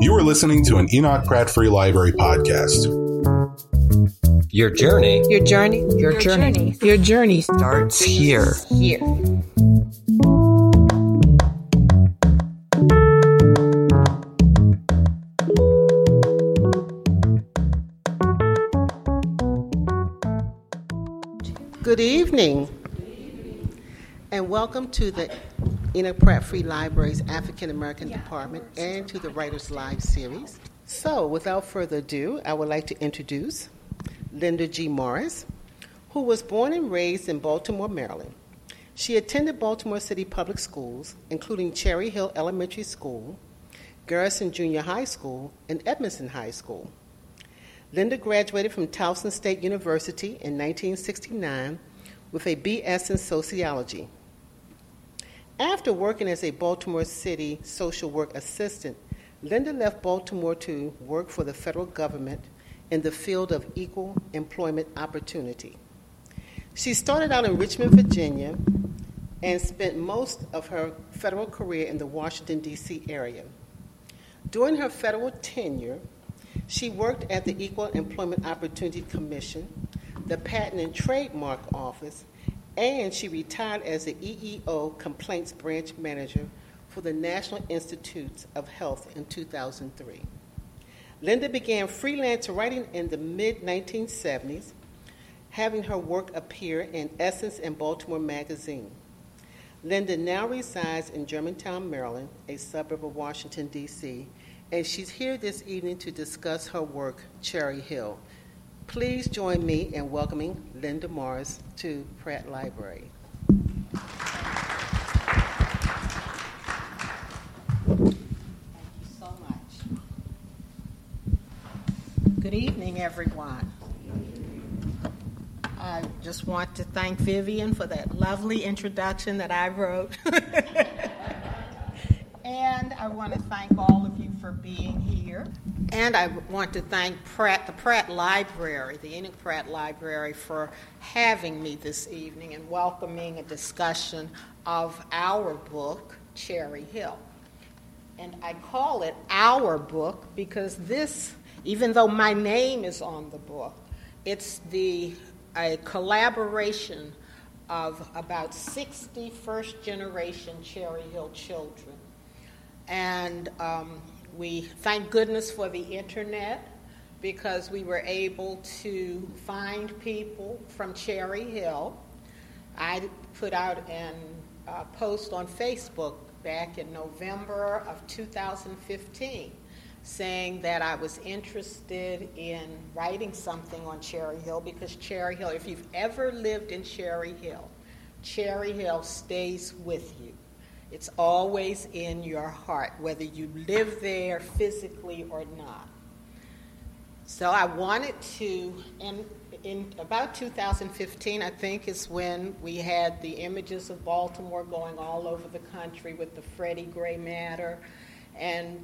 You are listening to an Enoch Pratt Free Library podcast. Your journey Your journey, your, Your journey, journey. your journey starts here. here. Good evening, and welcome to the Enoch Pratt Free Library's African American Department and to the Writers Live series. So, without further ado, I would like to introduce Linda G. Morris, who was born and raised in Baltimore, Maryland. She attended Baltimore City Public Schools, including Cherry Hill Elementary School, Garrison Junior High School, and Edmondson High School. Linda graduated from Towson State University in 1969 with a BS in sociology. After working as a Baltimore City social work assistant, Linda left Baltimore to work for the federal government in the field of equal employment opportunity. She started out in Richmond, Virginia, and spent most of her federal career in the Washington, D.C. area. During her federal tenure, she worked at the Equal Employment Opportunity Commission, the Patent and Trademark Office, and she retired as the EEO Complaints Branch Manager for the National Institutes of Health in 2003. Linda began freelance writing in the mid 1970s, having her work appear in Essence and Baltimore Magazine. Linda now resides in Germantown, Maryland, a suburb of Washington, D.C., and she's here this evening to discuss her work, Cherry Hill. Please join me in welcoming Linda Morris to Pratt Library. Thank you so much. Good evening, everyone. I just want to thank Vivian for that lovely introduction that I wrote. and I want to thank all of you for being here. And I want to thank Pratt, the Pratt Library, the Enoch Pratt Library, for having me this evening and welcoming a discussion of our book, Cherry Hill. And I call it our book because this, even though my name is on the book, it's the a collaboration of about 60 first generation Cherry Hill children. And um, we thank goodness for the internet because we were able to find people from Cherry Hill. I put out an uh, post on Facebook back in November of 2015 saying that I was interested in writing something on Cherry Hill because Cherry Hill, if you've ever lived in Cherry Hill, Cherry Hill stays with you. It's always in your heart, whether you live there physically or not. So I wanted to, and in about 2015, I think, is when we had the images of Baltimore going all over the country with the Freddie Gray matter, and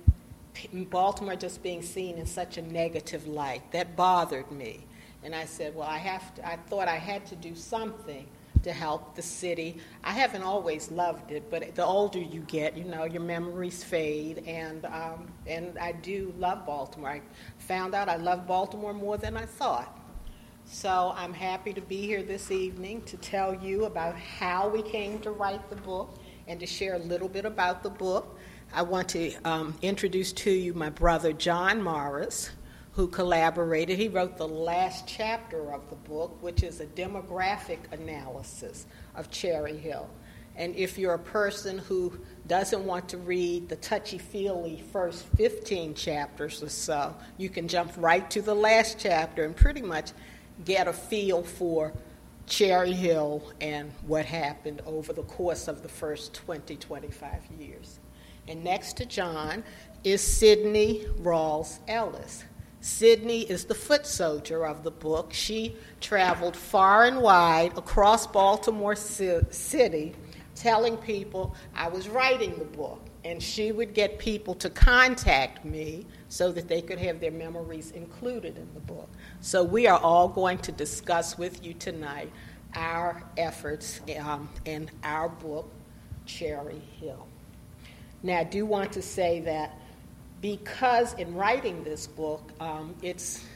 Baltimore just being seen in such a negative light. That bothered me. And I said, well, I have to, I thought I had to do something to help the city. I haven't always loved it, but the older you get, you know, your memories fade, and um, and I do love Baltimore. I found out I love Baltimore more than I thought. So I'm happy to be here this evening to tell you about how we came to write the book and to share a little bit about the book. I want to um, introduce to you my brother John Morris, who collaborated. He wrote the last chapter of the book, which is a demographic analysis of Cherry Hill. And if you're a person who doesn't want to read the touchy feely first 15 chapters or so, you can jump right to the last chapter and pretty much get a feel for Cherry Hill and what happened over the course of the first 20, 25 years. And next to John is Sidney Rauls Ellis. Sidney is the foot soldier of the book. She traveled far and wide across Baltimore City telling people I was writing the book. And she would get people to contact me so that they could have their memories included in the book. So we are all going to discuss with you tonight our efforts um, in our book, Cherry Hill. Now, I do want to say that because in writing this book, um, it's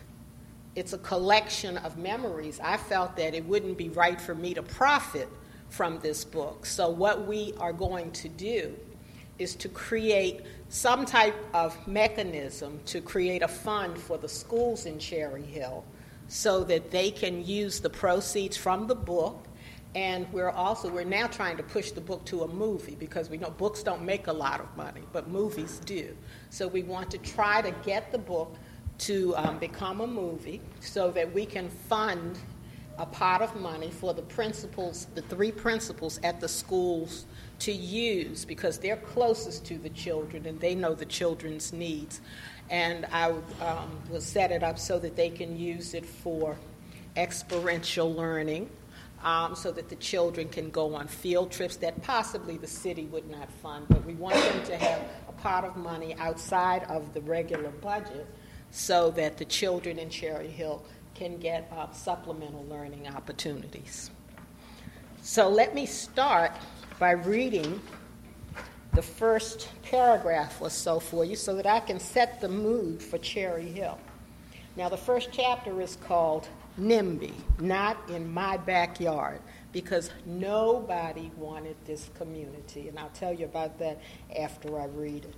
it's a collection of memories. I felt that it wouldn't be right for me to profit from this book. So, what we are going to do is to create some type of mechanism to create a fund for the schools in Cherry Hill so that they can use the proceeds from the book and we're also we're now trying to push the book to a movie because we know books don't make a lot of money but movies do so we want to try to get the book to um, become a movie so that we can fund a pot of money for the principals, the three principals at the schools to use because they're closest to the children and they know the children's needs. And I um, will set it up so that they can use it for experiential learning. Um, so that the children can go on field trips that possibly the city would not fund, but we want them to have a pot of money outside of the regular budget so that the children in Cherry Hill can get uh, supplemental learning opportunities. So let me start by reading the first paragraph or so for you so that I can set the mood for Cherry Hill. Now, the first chapter is called NIMBY, Not in My Backyard, because nobody wanted this community. And I'll tell you about that after I read it.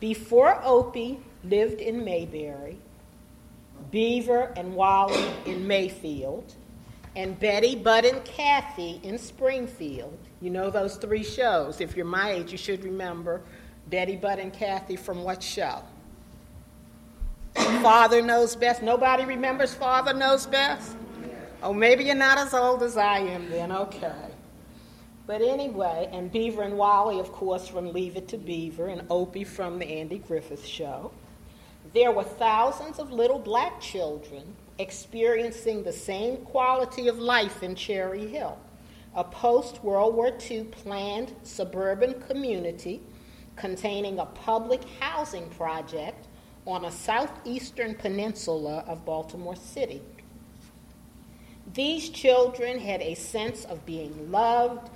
Before Opie lived in Mayberry, Beaver and Wally in Mayfield, and Betty, Bud, and Kathy in Springfield. You know those three shows. If you're my age, you should remember Betty, Bud, and Kathy from what show? Father Knows Best. Nobody remembers Father Knows Best? Oh, maybe you're not as old as I am then, okay. But anyway, and Beaver and Wally, of course, from Leave It to Beaver, and Opie from the Andy Griffith Show. There were thousands of little black children experiencing the same quality of life in Cherry Hill, a post World War II planned suburban community containing a public housing project on a southeastern peninsula of Baltimore City. These children had a sense of being loved,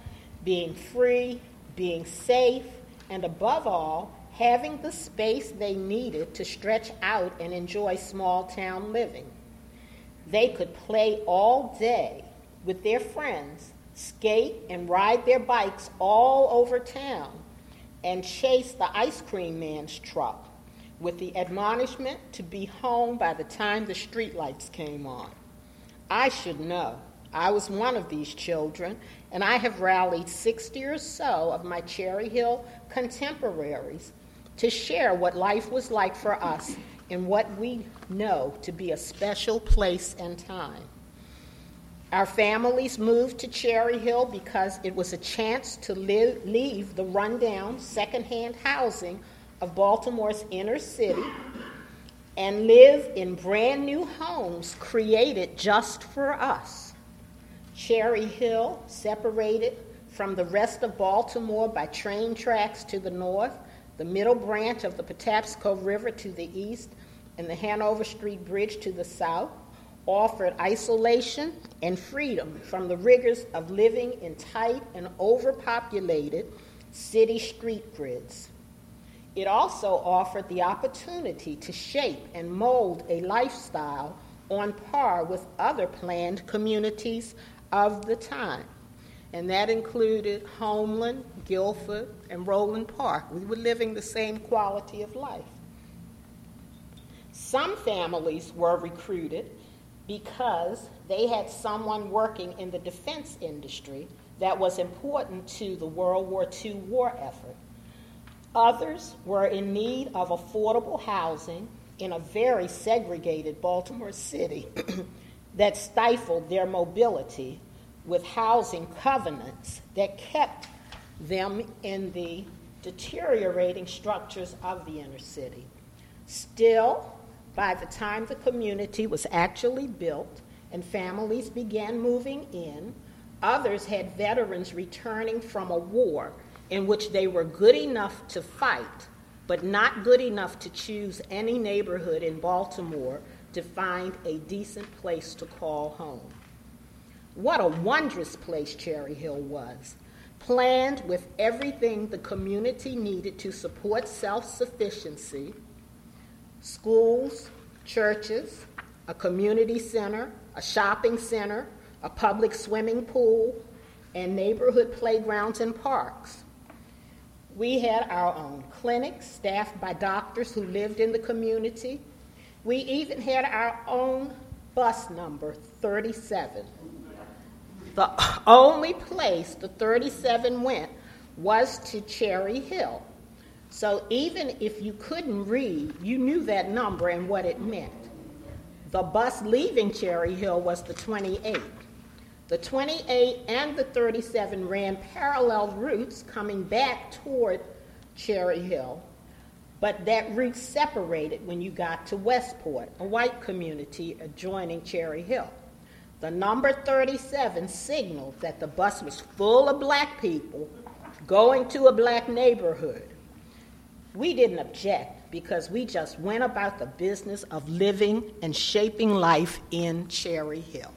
being free, being safe, and above all, having the space they needed to stretch out and enjoy small town living. They could play all day with their friends, skate and ride their bikes all over town, and chase the ice cream man's truck with the admonishment to be home by the time the streetlights came on. I should know. I was one of these children, and I have rallied 60 or so of my Cherry Hill contemporaries to share what life was like for us in what we know to be a special place and time. Our families moved to Cherry Hill because it was a chance to live, leave the rundown, secondhand housing of Baltimore's inner city and live in brand new homes created just for us. Cherry Hill, separated from the rest of Baltimore by train tracks to the north, the middle branch of the Patapsco River to the east, and the Hanover Street Bridge to the south, offered isolation and freedom from the rigors of living in tight and overpopulated city street grids. It also offered the opportunity to shape and mold a lifestyle on par with other planned communities of the time and that included Homeland, Guilford, and Roland Park. We were living the same quality of life. Some families were recruited because they had someone working in the defense industry that was important to the World War II war effort. Others were in need of affordable housing in a very segregated Baltimore City that stifled their mobility with housing covenants that kept them in the deteriorating structures of the inner city. Still, by the time the community was actually built and families began moving in, others had veterans returning from a war in which they were good enough to fight, but not good enough to choose any neighborhood in Baltimore to find a decent place to call home. What a wondrous place Cherry Hill was. planned with everything the community needed to support self sufficiency schools, churches, a community center, a shopping center, a public swimming pool, and neighborhood playgrounds and parks. We had our own clinics staffed by doctors who lived in the community. We even had our own bus number, 37. The only place the 37 went was to Cherry Hill. So even if you couldn't read, you knew that number and what it meant. The bus leaving Cherry Hill was the 28. The 28 and the 37 ran parallel routes coming back toward Cherry Hill, but that route separated when you got to Westport, a white community adjoining Cherry Hill. The number 37 signaled that the bus was full of black people going to a black neighborhood. We didn't object because we just went about the business of living and shaping life in Cherry Hill.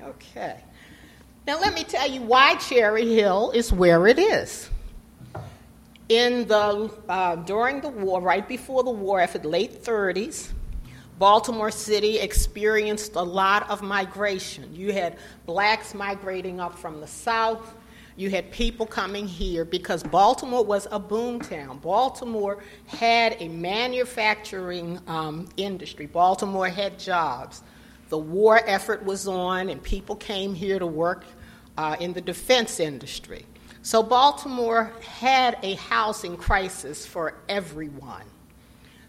Okay. Now, let me tell you why Cherry Hill is where it is. In the, uh, during the war, right before the war, after the late 30s, Baltimore City experienced a lot of migration. You had blacks migrating up from the south. You had people coming here because Baltimore was a boom town. Baltimore had a manufacturing um, industry. Baltimore had jobs the war effort was on, and people came here to work uh, in the defense industry. So Baltimore had a housing crisis for everyone.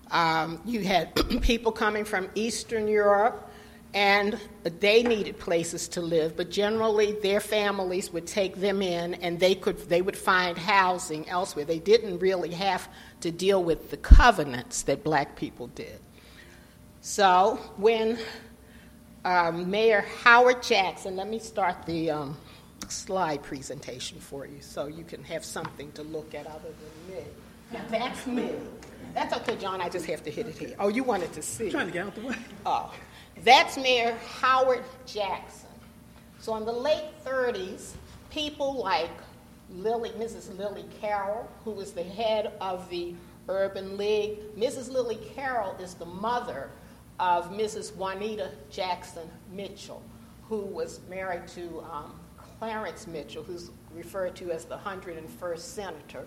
Um, you had people coming from Eastern Europe, and they needed places to live, but generally their families would take them in and they, could, they would find housing elsewhere. They didn't really have to deal with the covenants that black people did. So when um, Mayor Howard Jackson. Let me start the um, slide presentation for you so you can have something to look at other than me. Now, that's me. That's okay, John. I just have to hit it here. Oh, you wanted to see. I'm trying to get out the way. Oh, that's Mayor Howard Jackson. So in the late 30s, people like Lily, Mrs. Lillie Carroll, who was the head of the Urban League. Mrs. Lillie Carroll is the mother of Mrs. Juanita Jackson Mitchell, who was married to um, Clarence Mitchell, who's referred to as the 101st Senator.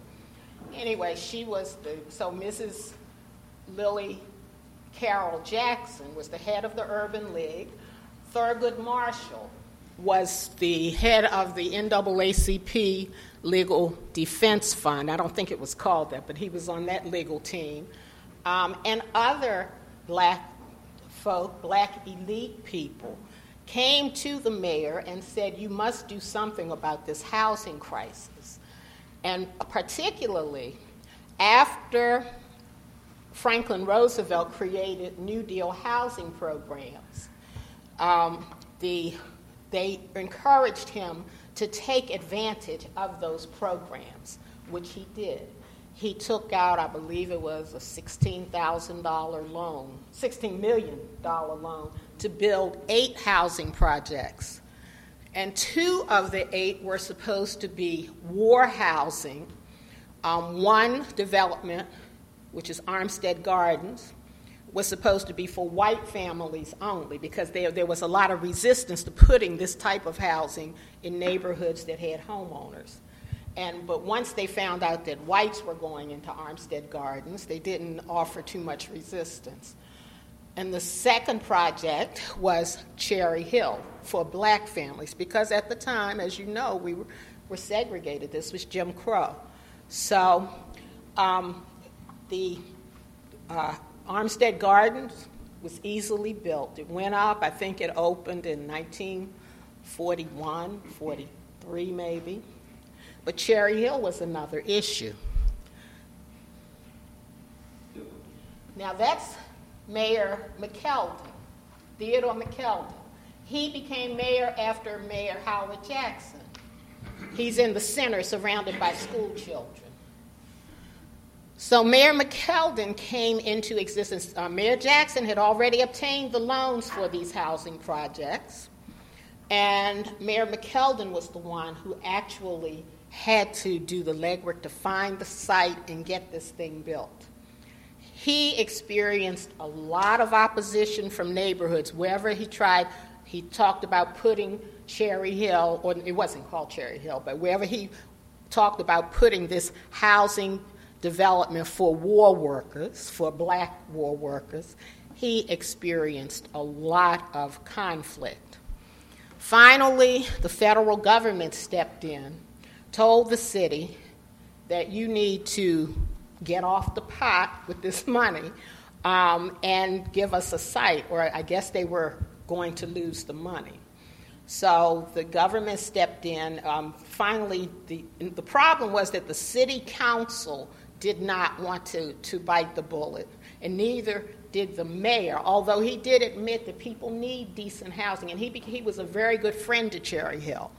Anyway, she was the, so Mrs. Lillie Carroll Jackson was the head of the Urban League. Thurgood Marshall was the head of the NAACP Legal Defense Fund. I don't think it was called that, but he was on that legal team. Um, and other black folk, black elite people, came to the mayor and said, You must do something about this housing crisis. And particularly after Franklin Roosevelt created New Deal housing programs, um, the, they encouraged him to take advantage of those programs, which he did he took out, I believe it was a $16,000 loan, $16 million loan to build eight housing projects. And two of the eight were supposed to be war housing. Um, one development, which is Armistead Gardens, was supposed to be for white families only because there, there was a lot of resistance to putting this type of housing in neighborhoods that had homeowners. And, but once they found out that whites were going into Armistead Gardens, they didn't offer too much resistance. And the second project was Cherry Hill for black families, because at the time, as you know, we were, were segregated. This was Jim Crow. So um, the uh, Armistead Gardens was easily built. It went up, I think it opened in 1941, 43 maybe. But Cherry Hill was another issue. Now that's Mayor McKeldin, Theodore McKeldin. He became mayor after Mayor Howard Jackson. He's in the center surrounded by school children. So Mayor McKeldin came into existence. Uh, Mayor Jackson had already obtained the loans for these housing projects, and Mayor McKeldin was the one who actually had to do the legwork to find the site and get this thing built. He experienced a lot of opposition from neighborhoods. Wherever he tried, he talked about putting Cherry Hill, or it wasn't called Cherry Hill, but wherever he talked about putting this housing development for war workers, for black war workers, he experienced a lot of conflict. Finally, the federal government stepped in, told the city that you need to get off the pot with this money um, and give us a site, or I guess they were going to lose the money. So the government stepped in. Um, finally, the, the problem was that the city council did not want to, to bite the bullet, and neither did the mayor, although he did admit that people need decent housing, and he, he was a very good friend to Cherry Hill.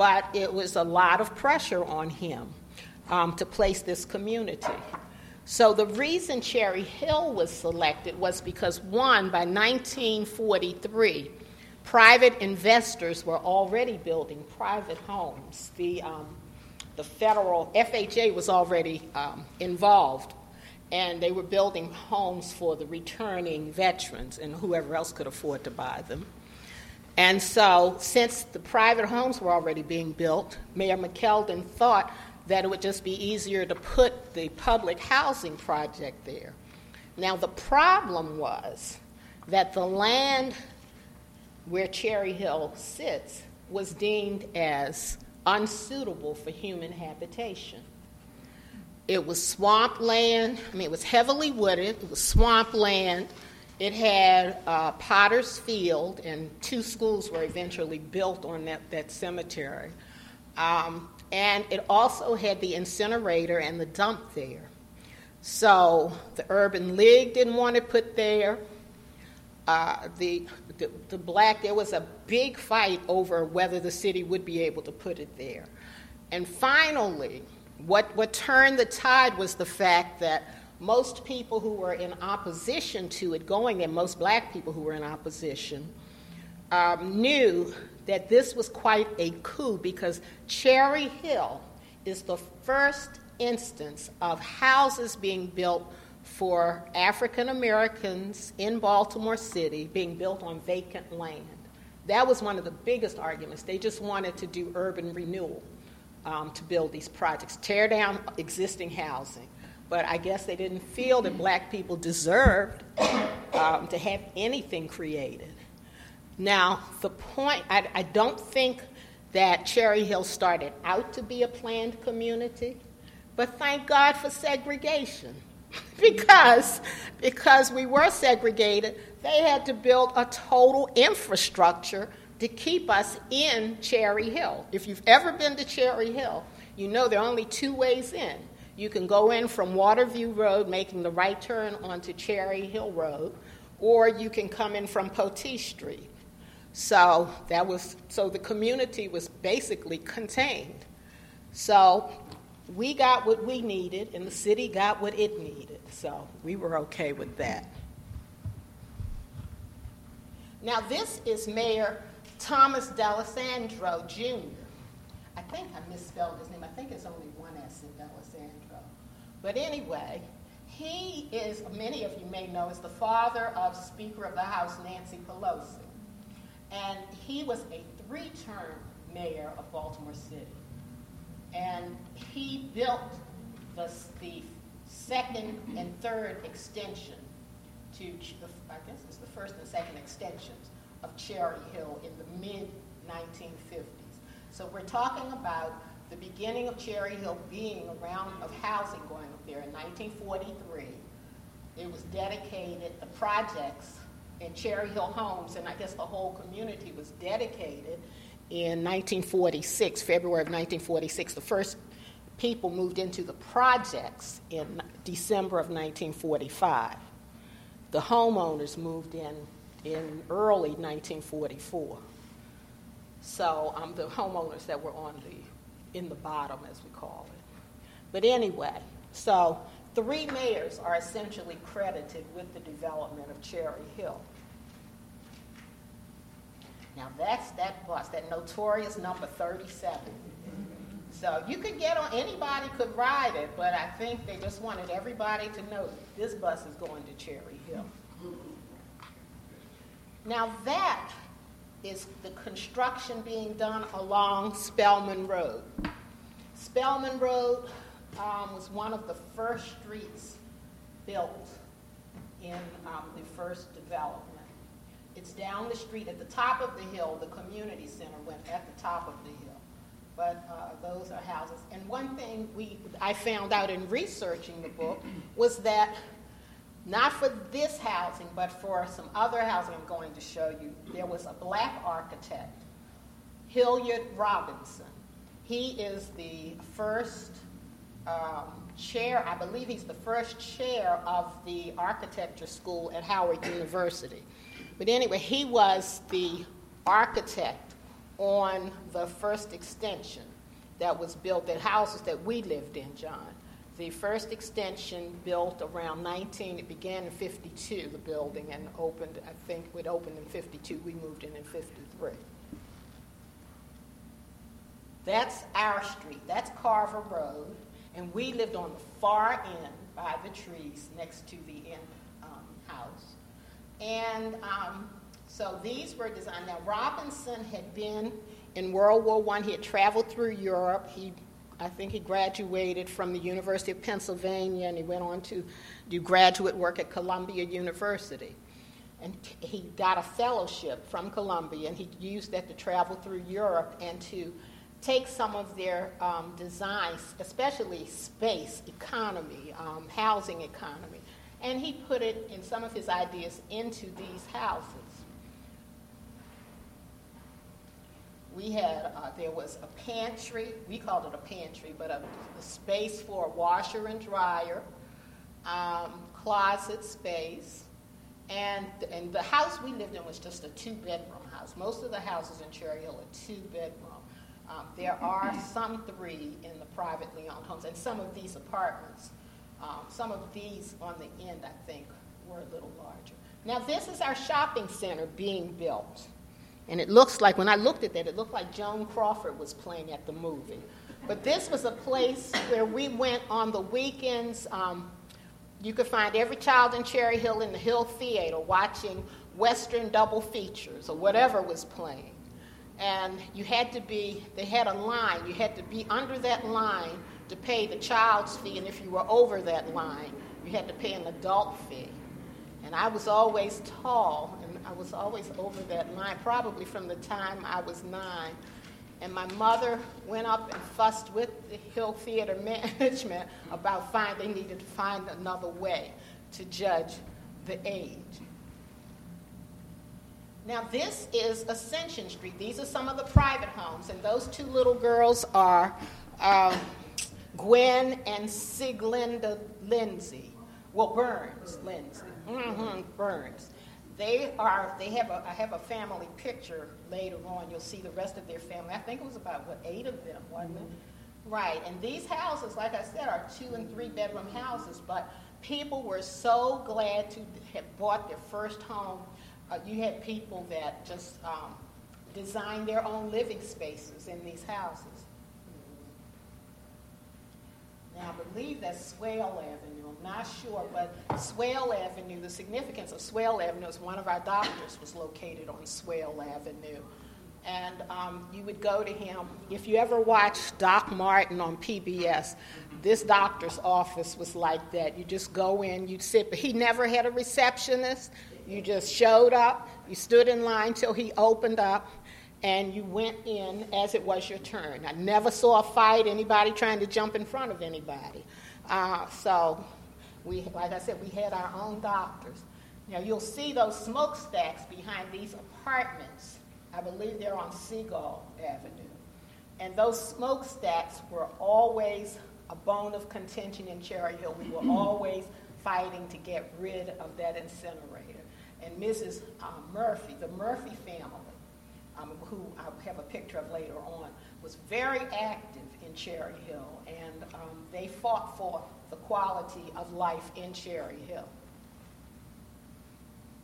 But it was a lot of pressure on him um, to place this community. So the reason Cherry Hill was selected was because, one, by 1943, private investors were already building private homes. The, um, the federal FHA was already um, involved, and they were building homes for the returning veterans and whoever else could afford to buy them. And so, since the private homes were already being built, Mayor McKeldin thought that it would just be easier to put the public housing project there. Now, the problem was that the land where Cherry Hill sits was deemed as unsuitable for human habitation. It was swampland, I mean, it was heavily wooded, it was swampland. It had uh, Potter's Field, and two schools were eventually built on that, that cemetery. Um, and it also had the incinerator and the dump there. So the Urban League didn't want it put there. Uh, the, the, the black, there was a big fight over whether the city would be able to put it there. And finally, what, what turned the tide was the fact that most people who were in opposition to it going there, most black people who were in opposition, um, knew that this was quite a coup because Cherry Hill is the first instance of houses being built for African Americans in Baltimore City being built on vacant land. That was one of the biggest arguments. They just wanted to do urban renewal um, to build these projects, tear down existing housing. But I guess they didn't feel that black people deserved um, to have anything created. Now, the point, I, I don't think that Cherry Hill started out to be a planned community, but thank God for segregation. because, because we were segregated, they had to build a total infrastructure to keep us in Cherry Hill. If you've ever been to Cherry Hill, you know there are only two ways in. You can go in from Waterview Road, making the right turn onto Cherry Hill Road, or you can come in from Poteet Street. So that was so the community was basically contained. So we got what we needed, and the city got what it needed. So we were okay with that. Now this is Mayor Thomas D'Alessandro Jr. I think I misspelled his name. I think it's only one S in D'Alessandro. But anyway, he is, many of you may know, is the father of Speaker of the House Nancy Pelosi. And he was a three term mayor of Baltimore City. And he built the, the second and third extension to, the, I guess it's the first and second extensions of Cherry Hill in the mid 1950s. So we're talking about the beginning of Cherry Hill being a round of housing going up there in 1943. It was dedicated, the projects in Cherry Hill Homes, and I guess the whole community was dedicated in 1946, February of 1946. The first people moved into the projects in December of 1945. The homeowners moved in in early 1944. So um, the homeowners that were on the in the bottom, as we call it. But anyway, so three mayors are essentially credited with the development of Cherry Hill. Now that's that bus, that notorious number 37. So you could get on, anybody could ride it, but I think they just wanted everybody to know this bus is going to Cherry Hill. Now that is the construction being done along Spelman Road. Spelman Road um, was one of the first streets built in um, the first development. It's down the street at the top of the hill. The community center went at the top of the hill. But uh, those are houses. And one thing we, I found out in researching the book was that not for this housing, but for some other housing I'm going to show you, there was a black architect, Hilyard Robinson. He is the first um, chair, I believe he's the first chair of the architecture school at Howard University. But anyway, he was the architect on the first extension that was built at houses that we lived in, John. The first extension built around 19, it began in 52, the building, and opened, I think it opened in 52. We moved in in 53. That's our street. That's Carver Road. And we lived on the far end by the trees next to the end um, house. And um, so these were designed. Now, Robinson had been in World War I. He had traveled through Europe. He, I think he graduated from the University of Pennsylvania and he went on to do graduate work at Columbia University. And he got a fellowship from Columbia and he used that to travel through Europe and to take some of their um, designs, especially space, economy, um, housing economy, and he put it in some of his ideas into these houses. We had, uh, there was a pantry, we called it a pantry, but a, a space for a washer and dryer, um, closet space, and, and the house we lived in was just a two bedroom house. Most of the houses in Cherry Hill are two bedroom. Um, there are some three in the privately owned homes, and some of these apartments, um, some of these on the end, I think, were a little larger. Now, this is our shopping center being built. And it looks like, when I looked at that, it looked like Joan Crawford was playing at the movie. But this was a place where we went on the weekends. Um, you could find every child in Cherry Hill in the Hill Theater watching Western double features or whatever was playing and you had to be, they had a line, you had to be under that line to pay the child's fee, and if you were over that line, you had to pay an adult fee. And I was always tall, and I was always over that line, probably from the time I was nine. And my mother went up and fussed with the Hill Theater management about finding they needed to find another way to judge the age. Now, this is Ascension Street. These are some of the private homes, and those two little girls are uh, Gwen and Siglinda Lindsay. Well, Burns Lindsay. Mm-hmm, Burns. They are. They have a. I have a family picture later on. You'll see the rest of their family. I think it was about what eight of them, wasn't it? Right. And these houses, like I said, are two and three bedroom houses. But people were so glad to have bought their first home uh, you had people that just um, designed their own living spaces in these houses. Now, I believe that's Swale Avenue. I'm not sure, but Swale Avenue, the significance of Swale Avenue is one of our doctors was located on Swale Avenue. And um, you would go to him. If you ever watched Doc Martin on PBS, this doctor's office was like that. You just go in, you'd sit, but he never had a receptionist. You just showed up, you stood in line till he opened up, and you went in as it was your turn. I never saw a fight, anybody trying to jump in front of anybody. Uh, so, we, like I said, we had our own doctors. Now, you'll see those smokestacks behind these apartments. I believe they're on Seagull Avenue. And those smokestacks were always a bone of contention in Cherry Hill. We were always fighting to get rid of that incinerator and Mrs. Um, Murphy, the Murphy family, um, who I have a picture of later on, was very active in Cherry Hill, and um, they fought for the quality of life in Cherry Hill.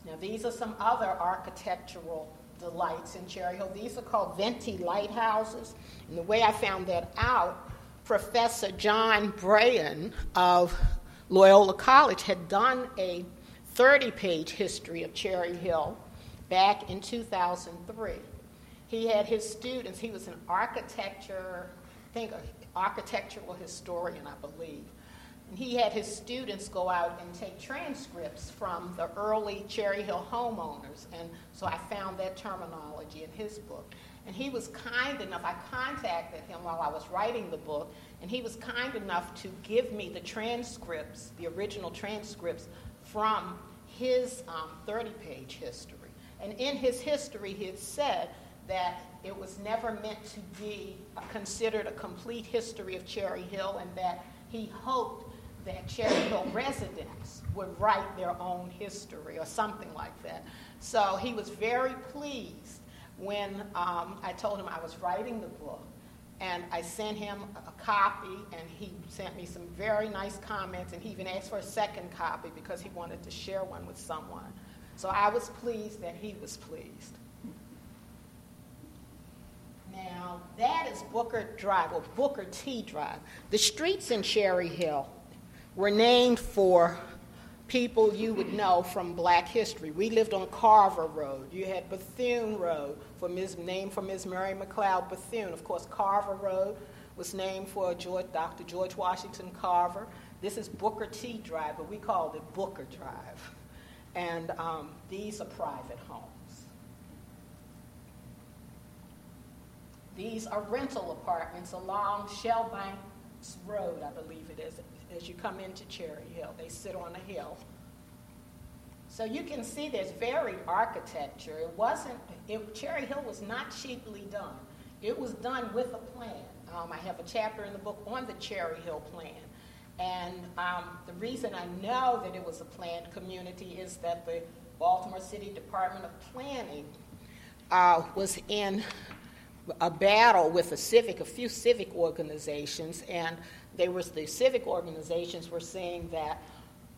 Now, these are some other architectural delights in Cherry Hill. These are called venti lighthouses. And the way I found that out, Professor John Breihan of Loyola College had done a 30 page history of Cherry Hill back in 2003. He had his students, he was an architecture, I think, architectural historian, I believe. And he had his students go out and take transcripts from the early Cherry Hill homeowners. And so I found that terminology in his book. And he was kind enough, I contacted him while I was writing the book, and he was kind enough to give me the transcripts, the original transcripts from his 30 um, page history. And in his history, he had said that it was never meant to be considered a complete history of Cherry Hill and that he hoped that Cherry Hill residents would write their own history or something like that. So he was very pleased when um, I told him I was writing the book. And I sent him a copy, and he sent me some very nice comments, and he even asked for a second copy because he wanted to share one with someone. So I was pleased that he was pleased. Now, that is Booker Drive, or Booker T Drive. The streets in Cherry Hill were named for people you would know from black history. We lived on Carver Road. You had Bethune Road, for Ms., named for Ms. Mary McLeod Bethune. Of course, Carver Road was named for George, Dr. George Washington Carver. This is Booker T Drive, but we called it Booker Drive. And um, these are private homes. These are rental apartments along Shellbanks Road, I believe it is, as you come into Cherry Hill. They sit on a hill. So you can see there's varied architecture. It wasn't, it, Cherry Hill was not cheaply done. It was done with a plan. Um, I have a chapter in the book on the Cherry Hill plan. And um, the reason I know that it was a planned community is that the Baltimore City Department of Planning uh, was in a battle with a civic, a few civic organizations, and they was the civic organizations were saying that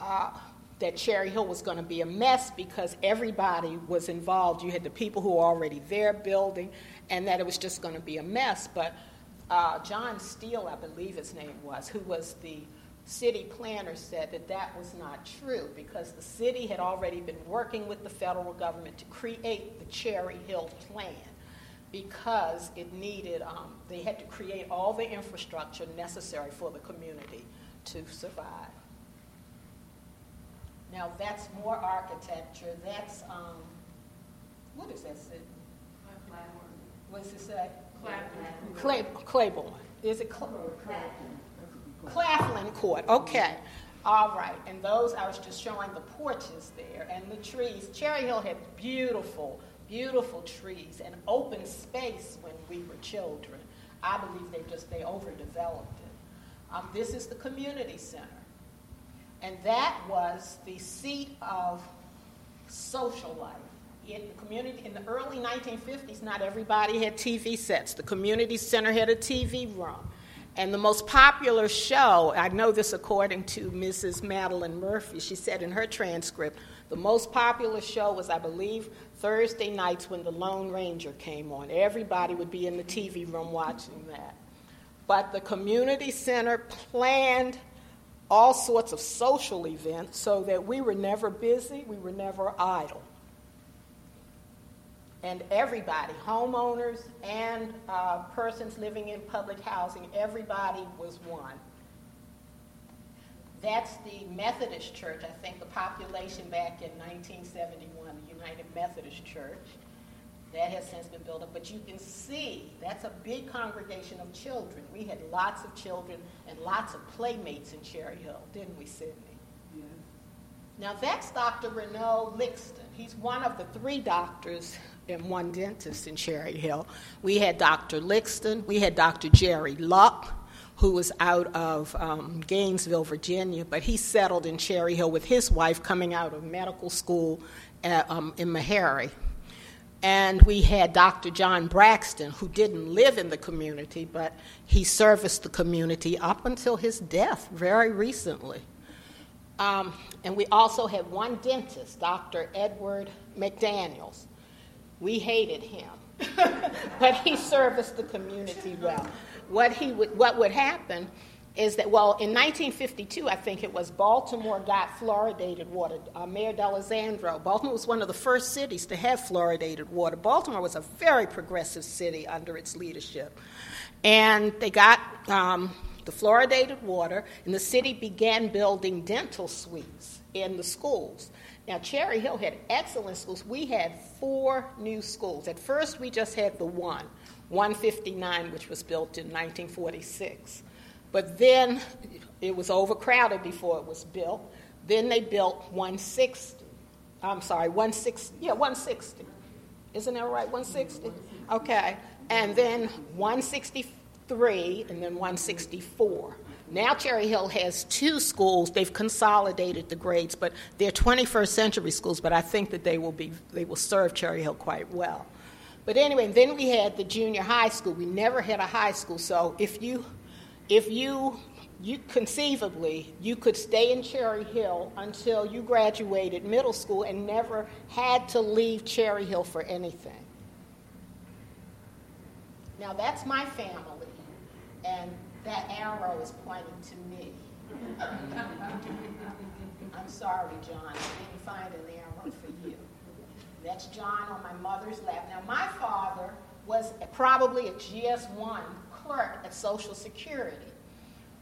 uh, that Cherry Hill was going to be a mess because everybody was involved. You had the people who were already there building, and that it was just going to be a mess. But uh, John Steele, I believe his name was, who was the city planner, said that that was not true because the city had already been working with the federal government to create the Cherry Hill plan because it needed, um, they had to create all the infrastructure necessary for the community to survive. Now that's more architecture. That's, um, what is that? What does it say? Clay, Claiborne. Is it Claflin? Claflin Court. Okay. All right. And those, I was just showing the porches there and the trees. Cherry Hill had beautiful beautiful trees and open space when we were children. I believe they just they overdeveloped it. Um, this is the community center, and that was the seat of social life. In the community in the early 1950s, not everybody had TV sets. The community center had a TV room. And the most popular show, I know this according to Mrs. Madeline Murphy, she said in her transcript, the most popular show was, I believe, Thursday nights when the Lone Ranger came on. Everybody would be in the TV room watching that. But the community center planned all sorts of social events so that we were never busy, we were never idle. And everybody, homeowners and uh, persons living in public housing, everybody was one. That's the Methodist Church, I think the population back in 1971, the United Methodist Church. That has since been built up. But you can see that's a big congregation of children. We had lots of children and lots of playmates in Cherry Hill, didn't we, Sidney? Yeah. Now that's Dr. Renault Lixton. He's one of the three doctors and one dentist in Cherry Hill. We had Dr. Lixton, we had Dr. Jerry Luck, who was out of um, Gainesville, Virginia, but he settled in Cherry Hill with his wife coming out of medical school at, um, in Meharry. And we had Dr. John Braxton, who didn't live in the community, but he serviced the community up until his death very recently. Um, and we also had one dentist, Dr. Edward McDaniels. We hated him, but he serviced the community well. What, he would, what would happen is that, well, in 1952, I think it was, Baltimore got fluoridated water. Uh, Mayor D'Alessandro, Baltimore was one of the first cities to have fluoridated water. Baltimore was a very progressive city under its leadership. And they got um, the fluoridated water, and the city began building dental suites in the schools. Now, Cherry Hill had excellent schools. We had four new schools. At first, we just had the one, 159, which was built in 1946. But then it was overcrowded before it was built. Then they built 160. I'm sorry, 160. Yeah, 160. Isn't that right? 160? Okay. And then 163 and then 164. Now Cherry Hill has two schools. They've consolidated the grades, but they're 21st century schools, but I think that they will be they will serve Cherry Hill quite well. But anyway, then we had the junior high school. We never had a high school, so if you if you you conceivably you could stay in Cherry Hill until you graduated middle school and never had to leave Cherry Hill for anything. Now that's my family, and that arrow is pointing to me. I'm sorry, John, I didn't find an. That's John on my mother's lap. Now my father was probably a GS1 clerk at Social Security.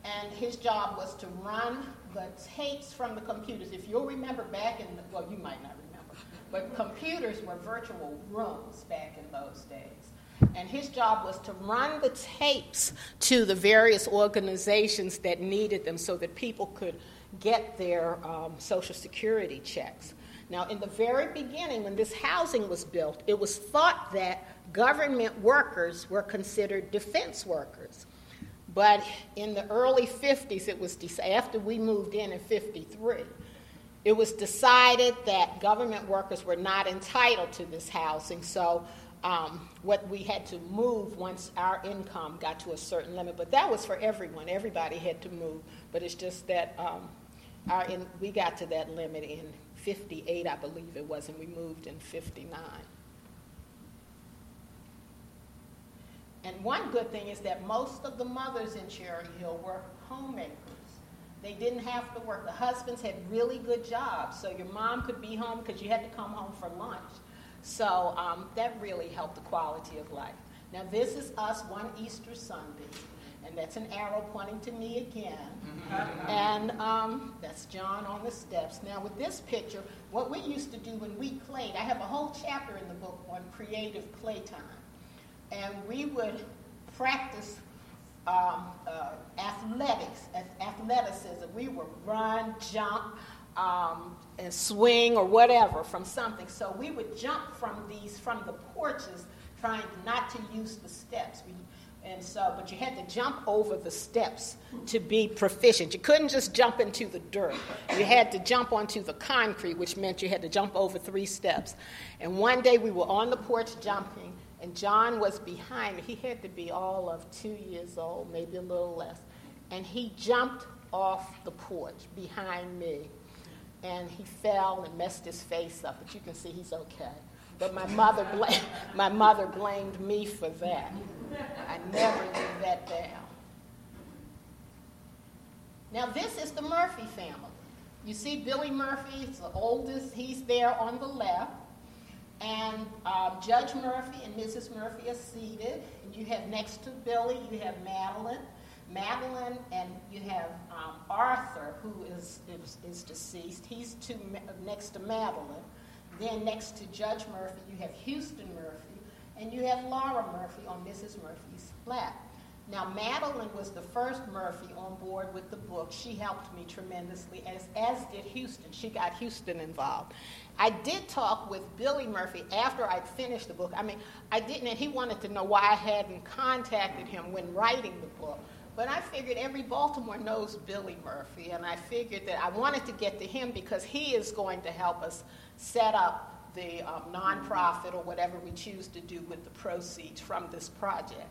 And his job was to run the tapes from the computers. If you'll remember back in the, well, you might not remember, but computers were virtual rooms back in those days. And his job was to run the tapes to the various organizations that needed them so that people could get their um, Social Security checks. Now, in the very beginning, when this housing was built, it was thought that government workers were considered defense workers. But in the early 50s, it was after we moved in in 53, it was decided that government workers were not entitled to this housing. So um, what we had to move once our income got to a certain limit. But that was for everyone. Everybody had to move. But it's just that um, our in, we got to that limit in 58, I believe it was, and we moved in 59. And one good thing is that most of the mothers in Cherry Hill were homemakers. They didn't have to work. The husbands had really good jobs, so your mom could be home because you had to come home for lunch. So um, that really helped the quality of life. Now, this is us one Easter Sunday, that's an arrow pointing to me again. and um, that's John on the steps. Now, with this picture, what we used to do when we played, I have a whole chapter in the book on creative playtime and we would practice um, uh, athletics, athleticism. We would run, jump, um, and swing or whatever from something. So we would jump from these from the porches, trying not to use the steps. We, and so, but you had to jump over the steps to be proficient. You couldn't just jump into the dirt. You had to jump onto the concrete, which meant you had to jump over three steps. And one day we were on the porch jumping, and John was behind me. He had to be all of two years old, maybe a little less. And he jumped off the porch behind me. And he fell and messed his face up, but you can see he's okay. But my mother, my mother blamed me for that. I never lived that down. Now, this is the Murphy family. You see Billy Murphy, it's the oldest, he's there on the left. And um, Judge Murphy and Mrs. Murphy are seated. And you have next to Billy, you have Madeline. Madeline and you have um, Arthur, who is, is, is, deceased. He's to, next to Madeline. Then next to Judge Murphy, you have Houston Murphy, and you have Laura Murphy on Mrs. Murphy's lap. Now, Madeline was the first Murphy on board with the book. She helped me tremendously, as, as did Houston. She got Houston involved. I did talk with Billy Murphy after I'd finished the book. I mean, I didn't, and he wanted to know why I hadn't contacted him when writing the book. But I figured every Baltimore knows Billy Murphy, and I figured that I wanted to get to him because he is going to help us set up the um, nonprofit or whatever we choose to do with the proceeds from this project.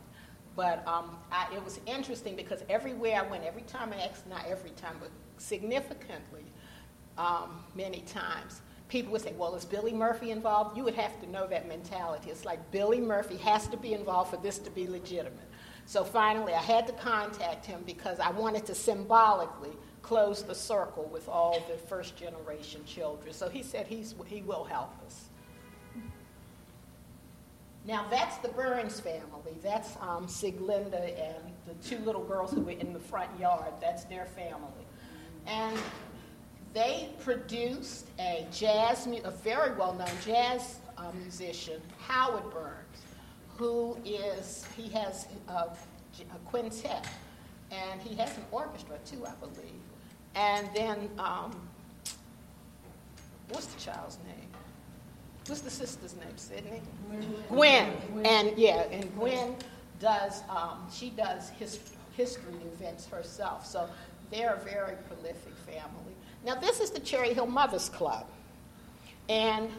But um, I, it was interesting because everywhere I went, every time I asked, not every time, but significantly, um, many times, people would say, well, is Billy Murphy involved? You would have to know that mentality. It's like Billy Murphy has to be involved for this to be legitimate. So finally, I had to contact him because I wanted to symbolically close the circle with all the first generation children. So he said he's, he will help us. Now that's the Burns family. That's um, Siglinda and the two little girls who were in the front yard. That's their family. And they produced a jazz, a very well-known jazz uh, musician, Howard Burns, who is, he has a, a quintet, and he has an orchestra too, I believe. And then, um, what's the child's name? What's the sister's name, Sydney? Gwen. Gwen. And yeah, and Gwen does, um, she does his, history events herself. So they're a very prolific family. Now, this is the Cherry Hill Mothers Club. And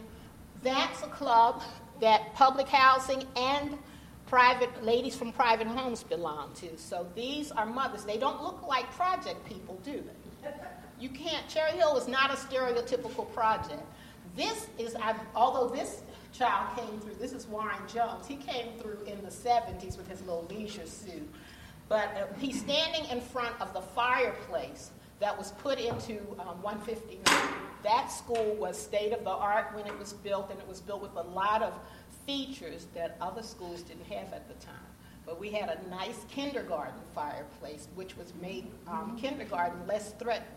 that's a club that public housing and private ladies from private homes belong to. So these are mothers. They don't look like project people, do they? You can't. Cherry Hill is not a stereotypical project. This is, although this child came through, this is Warren Jones. He came through in the 70s with his little leisure suit. But uh, he's standing in front of the fireplace that was put into um, 159. That school was state of the art when it was built, and it was built with a lot of features that other schools didn't have at the time. But we had a nice kindergarten fireplace, which was made um, kindergarten less threatening.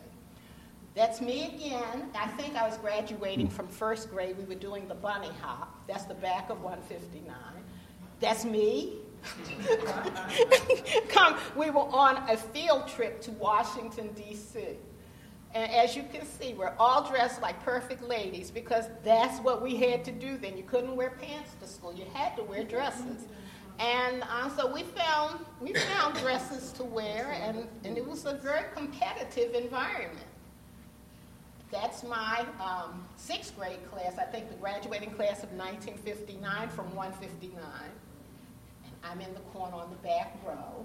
That's me again. I think I was graduating from first grade. We were doing the bunny hop. That's the back of 159. That's me. Come, we were on a field trip to Washington, D.C. And as you can see, we're all dressed like perfect ladies because that's what we had to do then. You couldn't wear pants to school, you had to wear dresses. And uh, so we found, we found dresses to wear, and, and it was a very competitive environment. That's my um, sixth grade class, I think the graduating class of 1959 from 159. And I'm in the corner on the back row.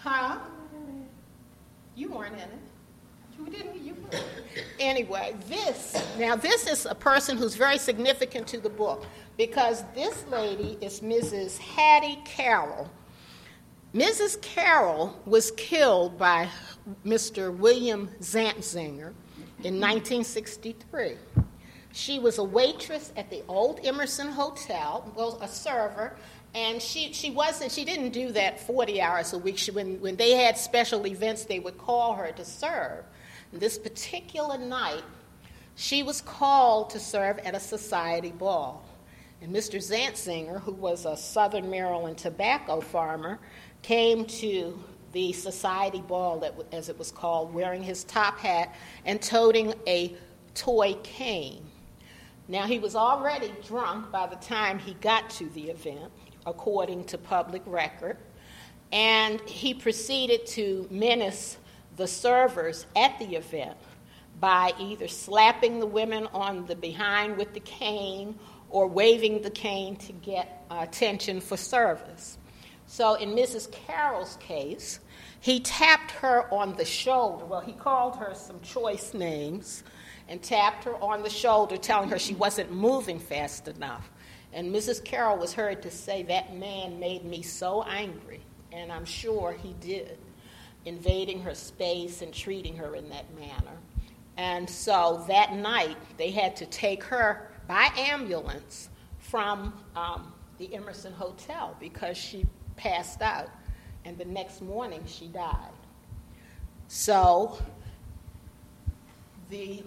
Huh? You weren't in it. You didn't. You. Anyway, this now this is a person who's very significant to the book because this lady is Mrs. Hattie Carroll. Mrs. Carroll was killed by Mr. William Zantzinger in 1963. She was a waitress at the old Emerson Hotel, well, a server, and she, she wasn't, she didn't do that 40 hours a week. She, when, when they had special events, they would call her to serve. This particular night, she was called to serve at a society ball. And Mr. Zantzinger, who was a Southern Maryland tobacco farmer, came to the society ball, as it was called, wearing his top hat and toting a toy cane. Now, he was already drunk by the time he got to the event according to public record. And he proceeded to menace the servers at the event by either slapping the women on the behind with the cane or waving the cane to get attention for service. So, in Mrs. Carroll's case, he tapped her on the shoulder. Well, he called her some choice names and tapped her on the shoulder, telling her she wasn't moving fast enough. And Mrs. Carroll was heard to say, That man made me so angry. And I'm sure he did, invading her space and treating her in that manner. And so that night, they had to take her by ambulance from um, the Emerson Hotel because she passed out. And the next morning, she died. So the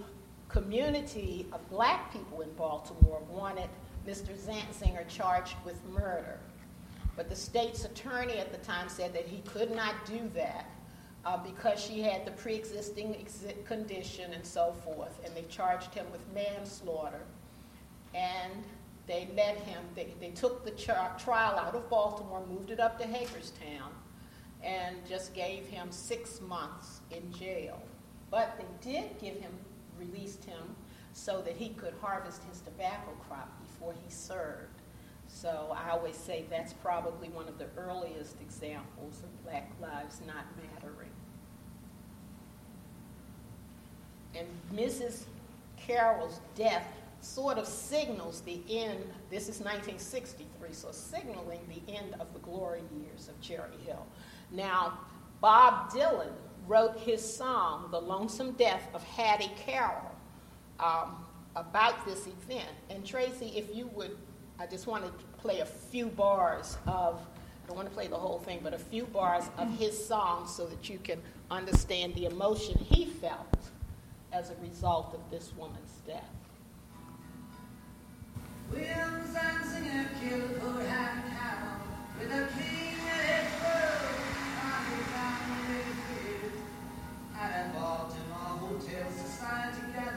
community of black people in Baltimore wanted Mr. Zantzinger charged with murder. But the state's attorney at the time said that he could not do that uh, because she had the pre existing condition and so forth. And they charged him with manslaughter. And they let him, they, they took the char- trial out of Baltimore, moved it up to Hagerstown, and just gave him six months in jail. But they did give him, released him so that he could harvest his tobacco crop before he served. So I always say that's probably one of the earliest examples of Black Lives Not Mattering. And Mrs. Carroll's death sort of signals the end. This is 1963, so signaling the end of the glory years of Cherry Hill. Now, Bob Dylan wrote his song, The Lonesome Death of Hattie Carroll, um, about this event. And Tracy, if you would, I just want to play a few bars of, I don't want to play the whole thing, but a few bars of his song so that you can understand the emotion he felt as a result of this woman's death. Williams and singer killed with a king in his. At a Baltimore Hotel Society gathering,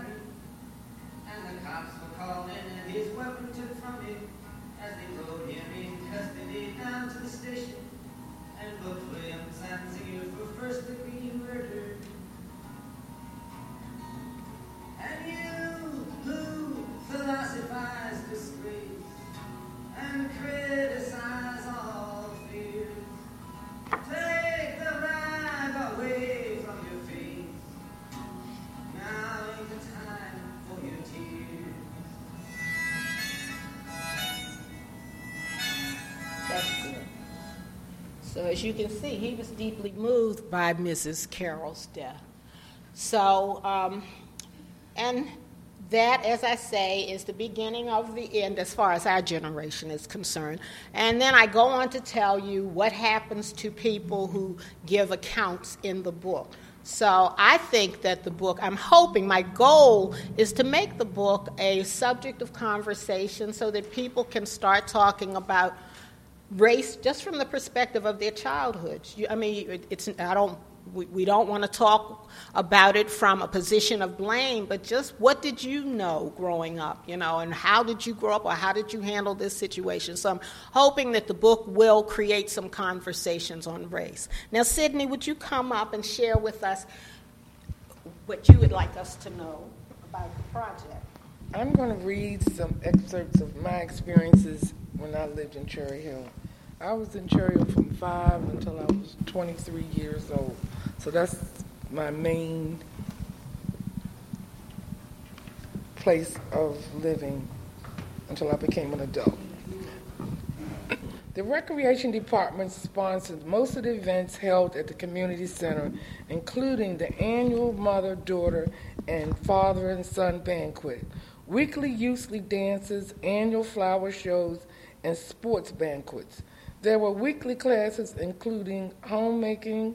as you can see, he was deeply moved by Mrs. Carroll's death. So, um, and that, as I say, is the beginning of the end as far as our generation is concerned. And then I go on to tell you what happens to people who give accounts in the book. So I think that the book, I'm hoping, my goal is to make the book a subject of conversation so that people can start talking about race just from the perspective of their childhoods. You, I mean, it's, I don't we, we don't want to talk about it from a position of blame, but just what did you know growing up, you know, and how did you grow up or how did you handle this situation? So I'm hoping that the book will create some conversations on race. Now, Sydney, would you come up and share with us what you would like us to know about the project? I'm going to read some excerpts of my experiences when I lived in Cherry Hill. I was in Cherry Hill from five until I was 23 years old. So that's my main place of living until I became an adult. The Recreation Department sponsors most of the events held at the community center, including the annual mother daughter and father and son banquet, weekly youth league dances, annual flower shows, and sports banquets. There were weekly classes including homemaking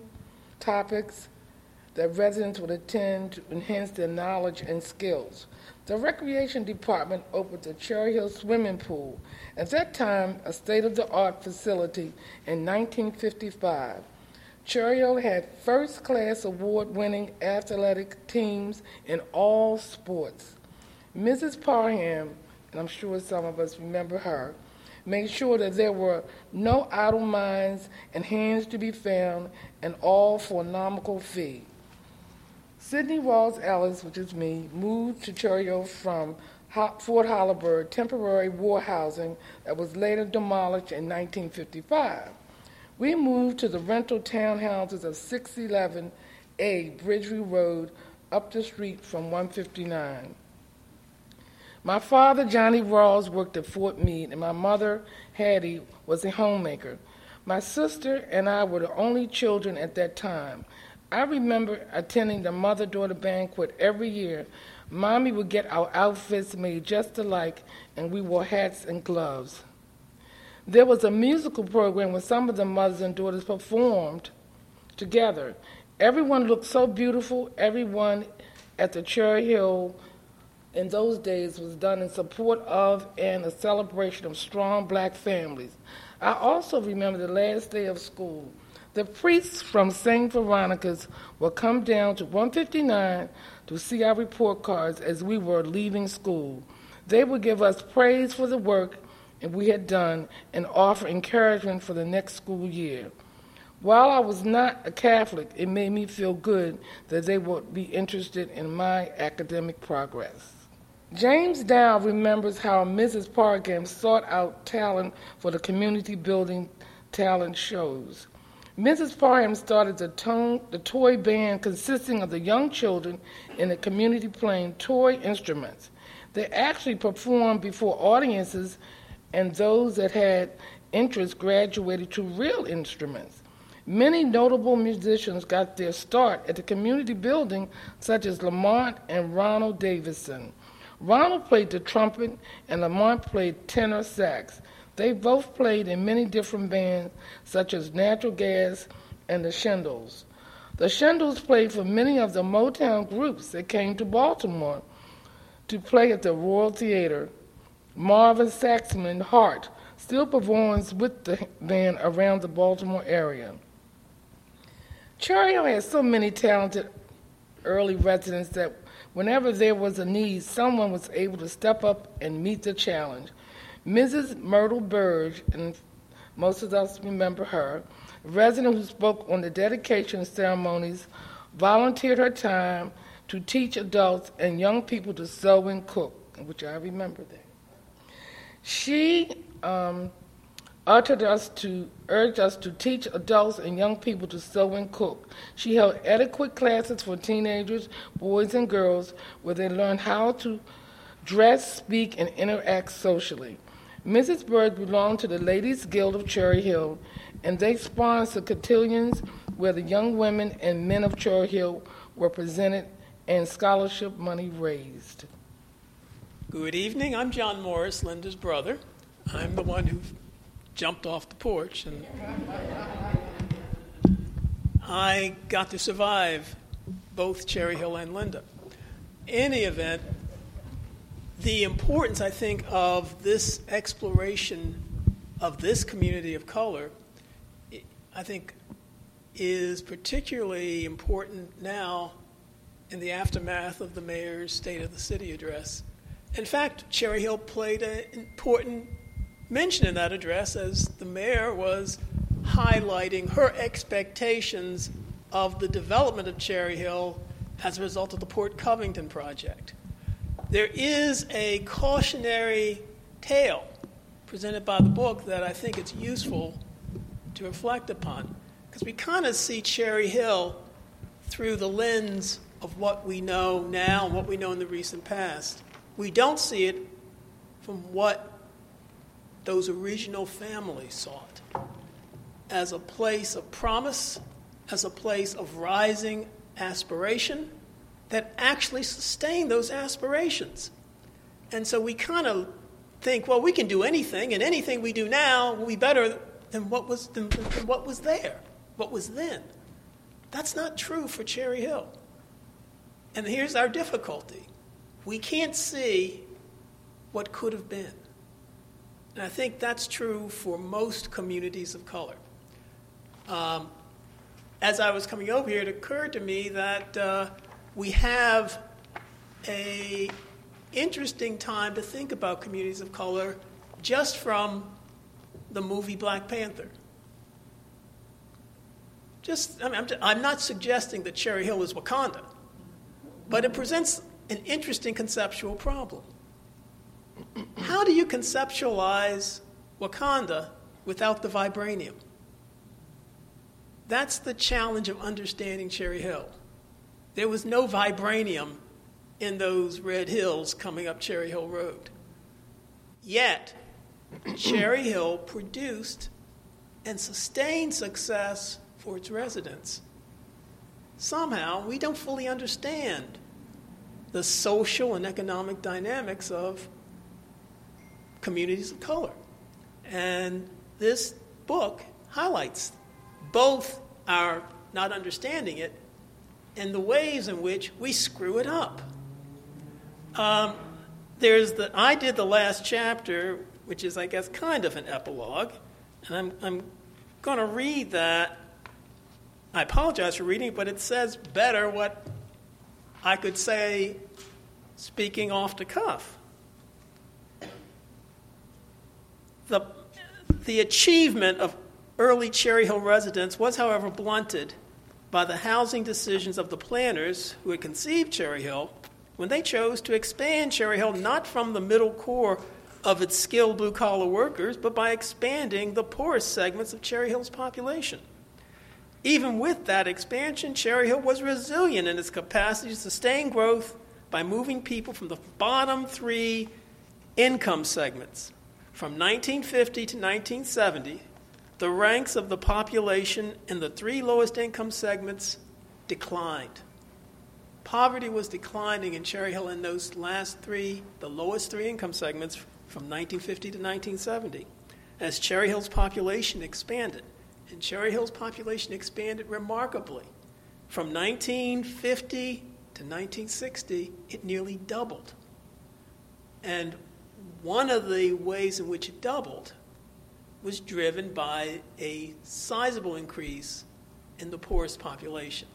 topics that residents would attend to enhance their knowledge and skills. The Recreation Department opened the Cherry Hill Swimming Pool, at that time a state of the art facility, in 1955. Cherry Hill had first class award winning athletic teams in all sports. Mrs. Parham, and I'm sure some of us remember her, made sure that there were no idle minds and hands to be found, and all for a nominal fee. Sidney Rawls Ellis, which is me, moved to Hill from Fort Holabird, temporary war housing that was later demolished in 1955. We moved to the rental townhouses of 611A Bridgeview Road up the street from 159. My father, Johnny Rawls, worked at Fort Meade, and my mother, Hattie, was a homemaker. My sister and I were the only children at that time. I remember attending the mother daughter banquet every year. Mommy would get our outfits made just alike, and we wore hats and gloves. There was a musical program where some of the mothers and daughters performed together. Everyone looked so beautiful. Everyone at the Cherry Hill in those days was done in support of and a celebration of strong black families. I also remember the last day of school. The priests from St. Veronica's would come down to 159 to see our report cards as we were leaving school. They would give us praise for the work we had done and offer encouragement for the next school year. While I was not a Catholic, it made me feel good that they would be interested in my academic progress. James Dow remembers how Mrs. Parham sought out talent for the community building talent shows. Mrs. Parham started the, tone, the toy band consisting of the young children in the community playing toy instruments. They actually performed before audiences, and those that had interest graduated to real instruments. Many notable musicians got their start at the community building, such as Lamont and Ronald Davison. Ronald played the trumpet, and Lamont played tenor sax. They both played in many different bands, such as Natural Gas and the Shindles. The Shindles played for many of the Motown groups that came to Baltimore to play at the Royal Theater. Marvin Saxman Hart still performs with the band around the Baltimore area. Cherry Hill had so many talented early residents that whenever there was a need, someone was able to step up and meet the challenge. Mrs. Myrtle Burge, and most of us remember her, a resident who spoke on the dedication ceremonies, volunteered her time to teach adults and young people to sew and cook, which I remember that. She um, uttered us to urge us to teach adults and young people to sew and cook. She held adequate classes for teenagers, boys and girls, where they learned how to dress, speak, and interact socially. Mrs. Bird belonged to the Ladies Guild of Cherry Hill, and they sponsored cotillions where the young women and men of Cherry Hill were presented and scholarship money raised. Good evening. I'm John Morris, Linda's brother. I'm the one who jumped off the porch, and I got to survive both Cherry Hill and Linda. In any event, the importance, I think, of this exploration of this community of color, I think, is particularly important now in the aftermath of the mayor's State of the City address. In fact, Cherry Hill played an important mention in that address as the mayor was highlighting her expectations of the development of Cherry Hill as a result of the Port Covington project. There is a cautionary tale presented by the book that I think it's useful to reflect upon because we kind of see Cherry Hill through the lens of what we know now and what we know in the recent past. We don't see it from what those original families sought as a place of promise, as a place of rising aspiration that actually sustained those aspirations. And so we kind of think, well, we can do anything, and anything we do now will be better than what was, than, than what was there, what was then. That's not true for Cherry Hill. And here's our difficulty we can't see what could have been. And I think that's true for most communities of color. Um, as I was coming over here, it occurred to me that uh, we have a interesting time to think about communities of color just from the movie Black Panther. Just, I mean, I'm, I'm not suggesting that Cherry Hill is Wakanda, but it presents an interesting conceptual problem. How do you conceptualize Wakanda without the vibranium? That's the challenge of understanding Cherry Hill. There was no vibranium in those red hills coming up Cherry Hill Road. Yet, Cherry Hill produced and sustained success for its residents. Somehow, we don't fully understand the social and economic dynamics of communities of color. And this book highlights both our not understanding it and the ways in which we screw it up. Um, there's the I did the last chapter, which is, I guess, kind of an epilogue, and I'm, I'm going to read that. I apologize for reading but it says better what I could say speaking off the cuff. The, the achievement of early Cherry Hill residents was, however, blunted by the housing decisions of the planners who had conceived Cherry Hill when they chose to expand Cherry Hill not from the middle core of its skilled blue collar workers, but by expanding the poorest segments of Cherry Hill's population. Even with that expansion, Cherry Hill was resilient in its capacity to sustain growth by moving people from the bottom three income segments. From 1950 to 1970, the ranks of the population in the three lowest income segments declined. Poverty was declining in Cherry Hill in those last three, the lowest three income segments from 1950 to 1970, as Cherry Hill's population expanded. And Cherry Hill's population expanded remarkably. From 1950 to 1960, it nearly doubled. And one of the ways in which it doubled was driven by a sizable increase in the poorest population.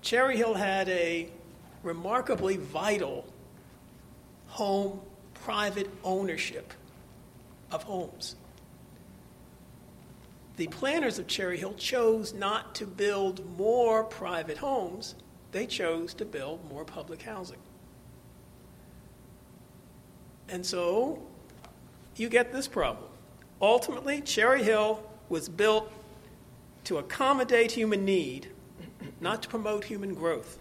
Cherry Hill had a remarkably vital home private ownership of homes. The planners of Cherry Hill chose not to build more private homes, they chose to build more public housing. And so you get this problem. Ultimately, Cherry Hill was built to accommodate human need, not to promote human growth.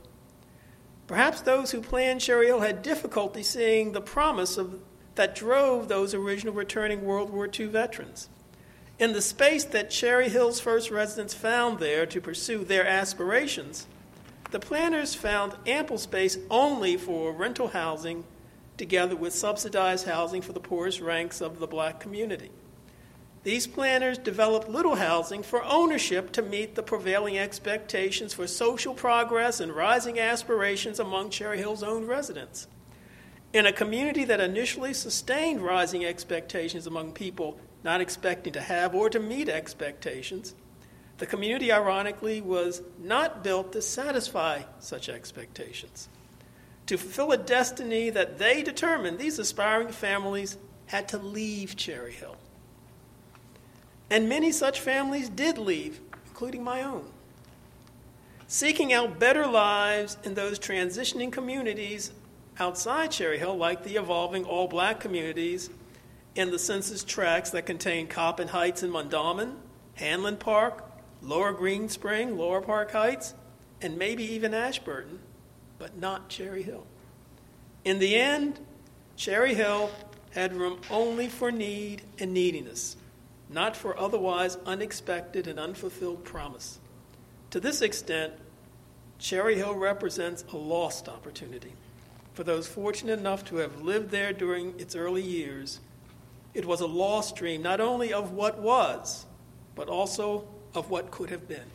Perhaps those who planned Cherry Hill had difficulty seeing the promise of, that drove those original returning World War II veterans. In the space that Cherry Hill's first residents found there to pursue their aspirations, the planners found ample space only for rental housing together with subsidized housing for the poorest ranks of the black community. These planners developed little housing for ownership to meet the prevailing expectations for social progress and rising aspirations among Cherry Hill's own residents. In a community that initially sustained rising expectations among people not expecting to have or to meet expectations, the community, ironically, was not built to satisfy such expectations. To fulfill a destiny that they determined, these aspiring families had to leave Cherry Hill. And many such families did leave, including my own. Seeking out better lives in those transitioning communities outside Cherry Hill, like the evolving all black communities in the census tracts that contain Coppin Heights and Mondawmin, Hanlon Park, Lower Green Spring, Lower Park Heights, and maybe even Ashburton but not Cherry Hill. In the end, Cherry Hill had room only for need and neediness, not for otherwise unexpected and unfulfilled promise. To this extent, Cherry Hill represents a lost opportunity. For those fortunate enough to have lived there during its early years, it was a lost dream not only of what was, but also of what could have been.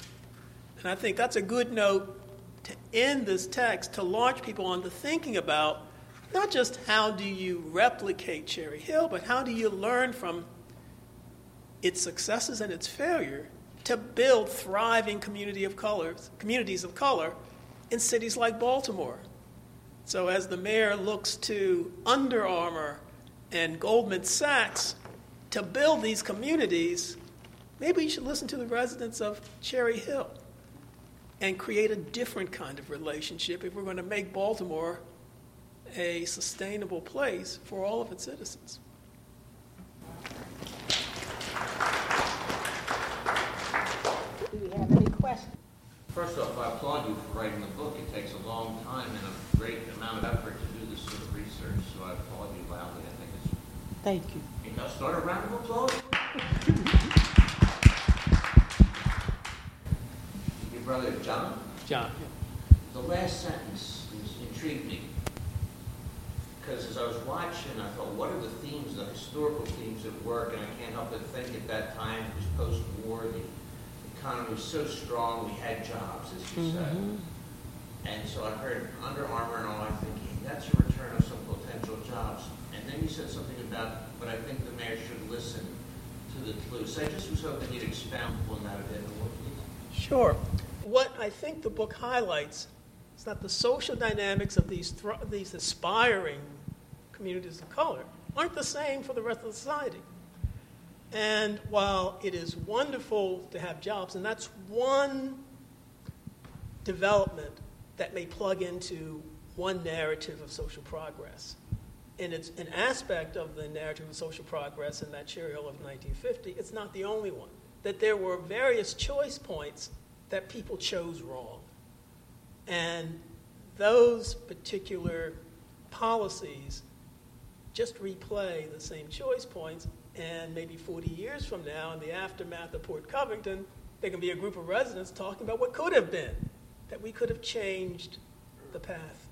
And I think that's a good note to end this text to launch people onto thinking about not just how do you replicate Cherry Hill, but how do you learn from its successes and its failure to build thriving community of colors, communities of color in cities like Baltimore. So as the mayor looks to Under Armour and Goldman Sachs to build these communities, maybe you should listen to the residents of Cherry Hill and create a different kind of relationship if we're going to make Baltimore a sustainable place for all of its citizens. Do we have any questions? First off, I applaud you for writing the book. It takes a long time and a great amount of effort to do this sort of research, so I applaud you loudly. I think it's. Thank you. Think I'll start a round of applause? Brother John? John. The last sentence intrigued me. Because as I was watching, I thought, what are the themes, the historical themes at work? And I can't help but think at that time, it was post-war, the economy was so strong, we had jobs, as you said. Mm-hmm. And so I heard Under Armour and all, I think, hey, that's a return of some potential jobs. And then you said something about, but I think the mayor should listen to the clues. So I just was hoping you'd expound on that a bit. more. Sure. What I think the book highlights is that the social dynamics of these, thr- these aspiring communities of color aren't the same for the rest of society. And while it is wonderful to have jobs, and that's one development that may plug into one narrative of social progress. And it's an aspect of the narrative of social progress in that Hill of 1950. It's not the only one. that there were various choice points that people chose wrong. And those particular policies just replay the same choice points, and maybe 40 years from now, in the aftermath of Port Covington, there can be a group of residents talking about what could have been, that we could have changed the path.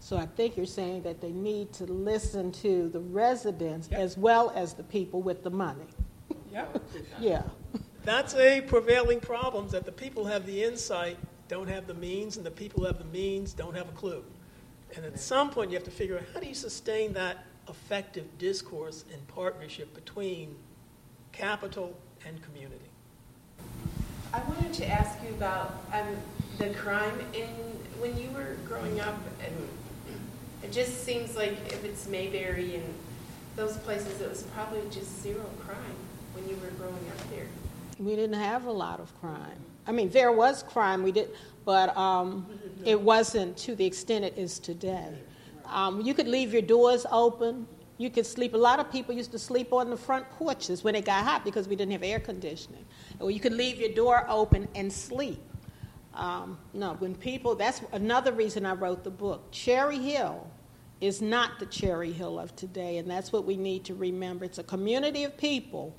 So I think you're saying that they need to listen to the residents Yep. as well as the people with the money. Yeah. Yeah. That's a prevailing problem, that the people have the insight, don't have the means, and the people who have the means don't have a clue. And at some point, you have to figure out how do you sustain that effective discourse and partnership between capital and community. I wanted to ask you about um, the crime in when you were growing up, and it just seems like if it's Mayberry and those places, it was probably just zero crime when you were growing up there. We didn't have a lot of crime. I mean, there was crime, we did, but um, it wasn't to the extent it is today. Um, you could leave your doors open. You could sleep. A lot of people used to sleep on the front porches when it got hot because we didn't have air conditioning. Or you could leave your door open and sleep. Um, no, when people, that's another reason I wrote the book. Cherry Hill is not the Cherry Hill of today, and that's what we need to remember. It's a community of people,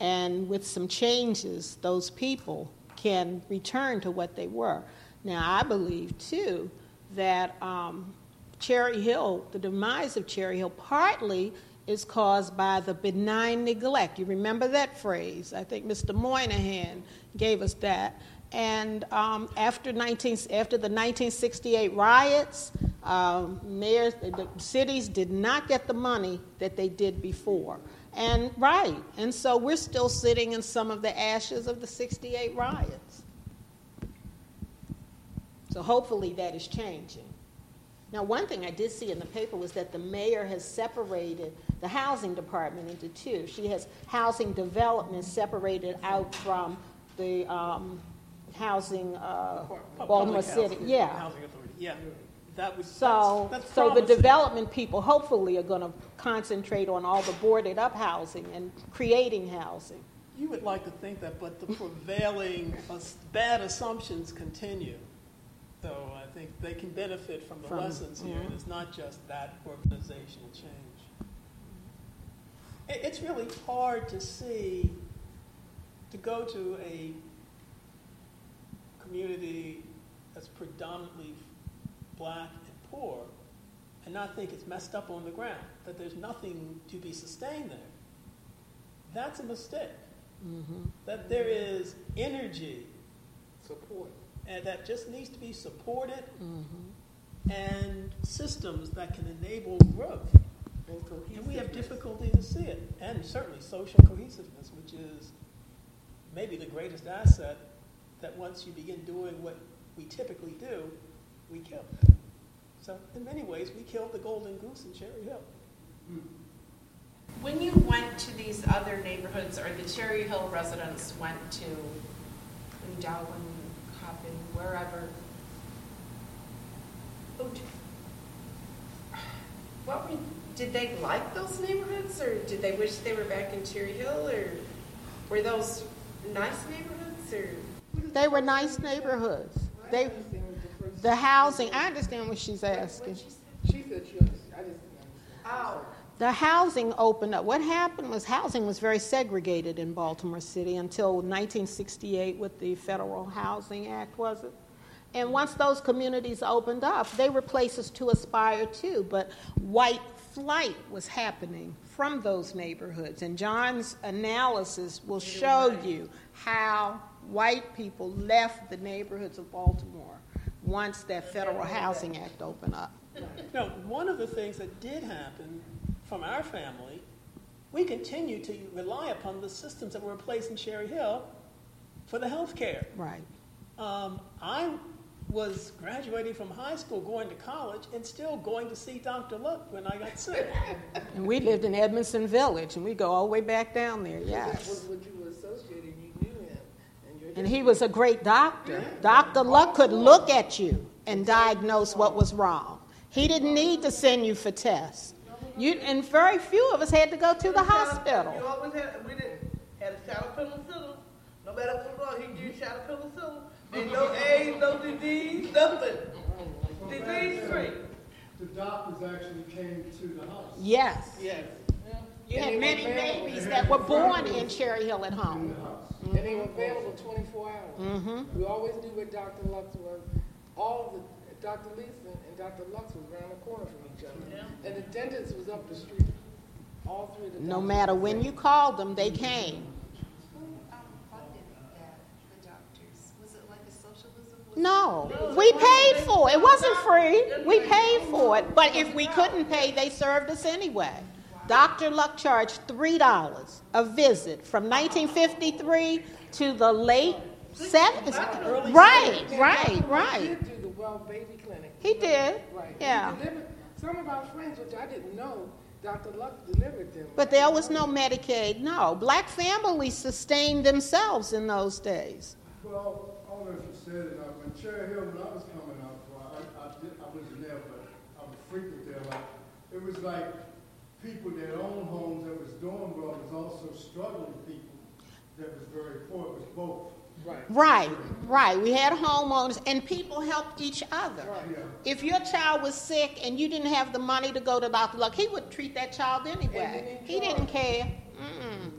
and with some changes, those people can return to what they were. Now, I believe too that um, Cherry Hill, the demise of Cherry Hill, partly is caused by the benign neglect. You remember that phrase? I think Mr. Moynihan gave us that. And um, after, 19, after the 1968 riots, um, mayors, the cities did not get the money that they did before. And right, and so we're still sitting in some of the ashes of the 68 riots. So hopefully that is changing. Now, one thing I did see in the paper was that the mayor has separated the housing department into two. She has housing development separated out from the um, housing uh, Baltimore City. housing- Yeah. Housing authority, yeah. That So, that's, that's so the development people hopefully are going to concentrate on all the boarded up housing and creating housing. You would like to think that, but the prevailing bad assumptions continue. So I think they can benefit from the From- lessons here, and mhm. it's not just that organizational change. It's really hard to see, to go to a community that's predominantly black and poor and not think it's messed up on the ground, that there's nothing to be sustained there. That's a mistake mm-hmm. that there is energy Support. and that just needs to be supported mm-hmm. and systems that can enable growth. And And we have difficulty to see it. And certainly social cohesiveness, which is maybe the greatest asset that once you begin doing what we typically do, we kill. So in many ways, we killed the golden goose in Cherry Hill. When you went to these other neighborhoods, or the Cherry Hill residents went to Darwin, Coppin, wherever, oh, what were, did they like those neighborhoods, or did they wish they were back in Cherry Hill, or were those nice neighborhoods, or? They were nice neighborhoods. They, the housing, I understand what she's asking. She said she understood. I just didn't understand. Oh, The housing opened up. What happened was housing was very segregated in Baltimore City until 1968 with the Federal Housing Act, was it? And once those communities opened up, they were places to aspire to, but white flight was happening from those neighborhoods. And John's analysis will show you how white people left the neighborhoods of Baltimore once that Federal Housing Act opened up. Now, one of the things that did happen from our family, we continue to rely upon the systems that were in place in Cherry Hill for the health care. Right. Um, I was graduating from high school, going to college, and still going to see Dr. Luck when I got sick. And we lived in Edmondson Village, and we go all the way back down there, That was yes. what you were associated, you knew him. And, he was a great doctor. Dr. Luck could look at you and diagnose what was wrong. He didn't need to send you for tests. You and very few of us had to go to the hospital. You hospital. always had, we didn't, had a shot of penicillin. No matter what was wrong, he gave you a shot of penicillin. Ain't no AIDS, no disease, nothing. Disease free. The doctors actually came to the house. Yes. Yes. You had many babies that were born in Cherry Hill at In home. The house. And they were available 24 hours. Mm-hmm. We always knew where Dr. Lux was. All the, Dr. Lisa and Dr. Lux was around the corner from each other. And the dentist was up the street. All three of the No matter when there. you called them, they came. Who um, funded that, the doctors? Was it like a socialism? Was No, we paid for it. It wasn't free. We paid for it. But if we couldn't pay, they served us anyway. Dr. Luck charged $3 a visit from 1953 to the late 70s. Right, right, He right. did do the Well Baby Clinic. He did, Right. yeah. He some of our friends, which I didn't know, Dr. Luck delivered them. But there was no Medicaid, no. Black families sustained themselves in those days. Well, I don't know if you said it, uh, when Cherry Hill, when I was coming up, I, I, did, I wasn't there, but I was frequent there, like, it was like people that owned homes that was doing well was also struggling people that was very poor. It was both. Right. Right, right. We had homeowners, and people helped each other. Yeah. If your child was sick and you didn't have the money to go to Dr. Luck, he would treat that child anyway. And He he didn't care. Mm-mm.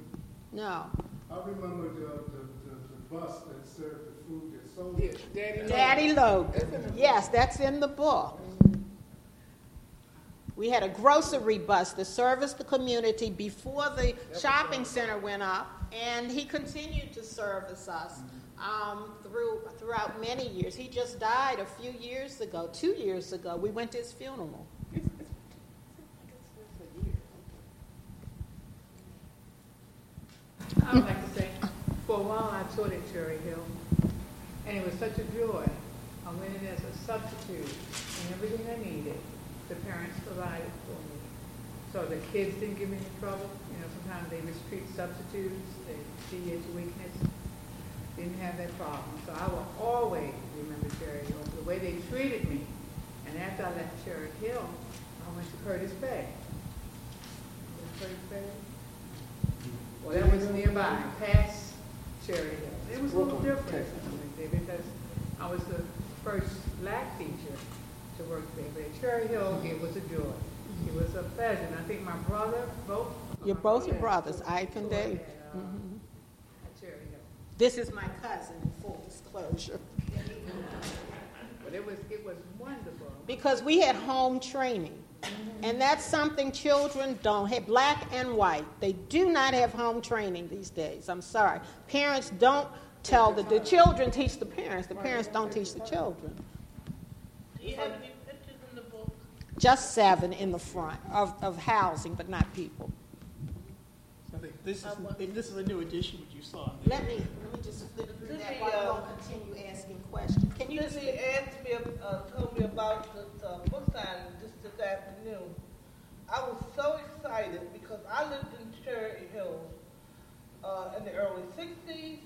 No. I remember the, the, the, the bus that served the food that sold it. Daddy. Daddy Logan. That's in the book. Yes, that's in the book. We had a grocery bus to service the community before the shopping center went up, and he continued to service us um, through, throughout many years. He just died a few years ago, two years ago. We went to his funeral. I would like to say, for a while I taught at Cherry Hill, and it was such a joy. I went in as a substitute, and everything I needed, the parents provided for me. So the kids didn't give me any trouble. You know, sometimes they mistreat substitutes, they see it's weakness. Didn't have that problem. So I will always remember Cherry Hill, the way they treated me. And after I left Cherry Hill, I went to Curtis Bay. Curtis Bay? Well, that was nearby, past Cherry Hill. It was a little different because I was the first black teacher to work there. But at Cherry Hill, it was a joy. It was a pleasure. And I think my brother, both. You're both your brothers Ike and Dave. at, uh, At Cherry Hill. This is my cousin, full disclosure. But it was, it was wonderful. Because we had home training. And that's something children don't have, black and white. They do not have home training these days. I'm sorry. Parents don't tell the, the children teach the parents, the parents don't teach the children. Do you have any pictures in the book? Just seven in the front of, of housing, but not people. I think this is, this is a new addition, what you saw. Let me, let me just flip through that while you don't continue asking questions. Can you just, Sissy asked me, uh, told me about the uh, book signing just this afternoon. I was so excited because I lived in Cherry Hills uh, in the early '60s.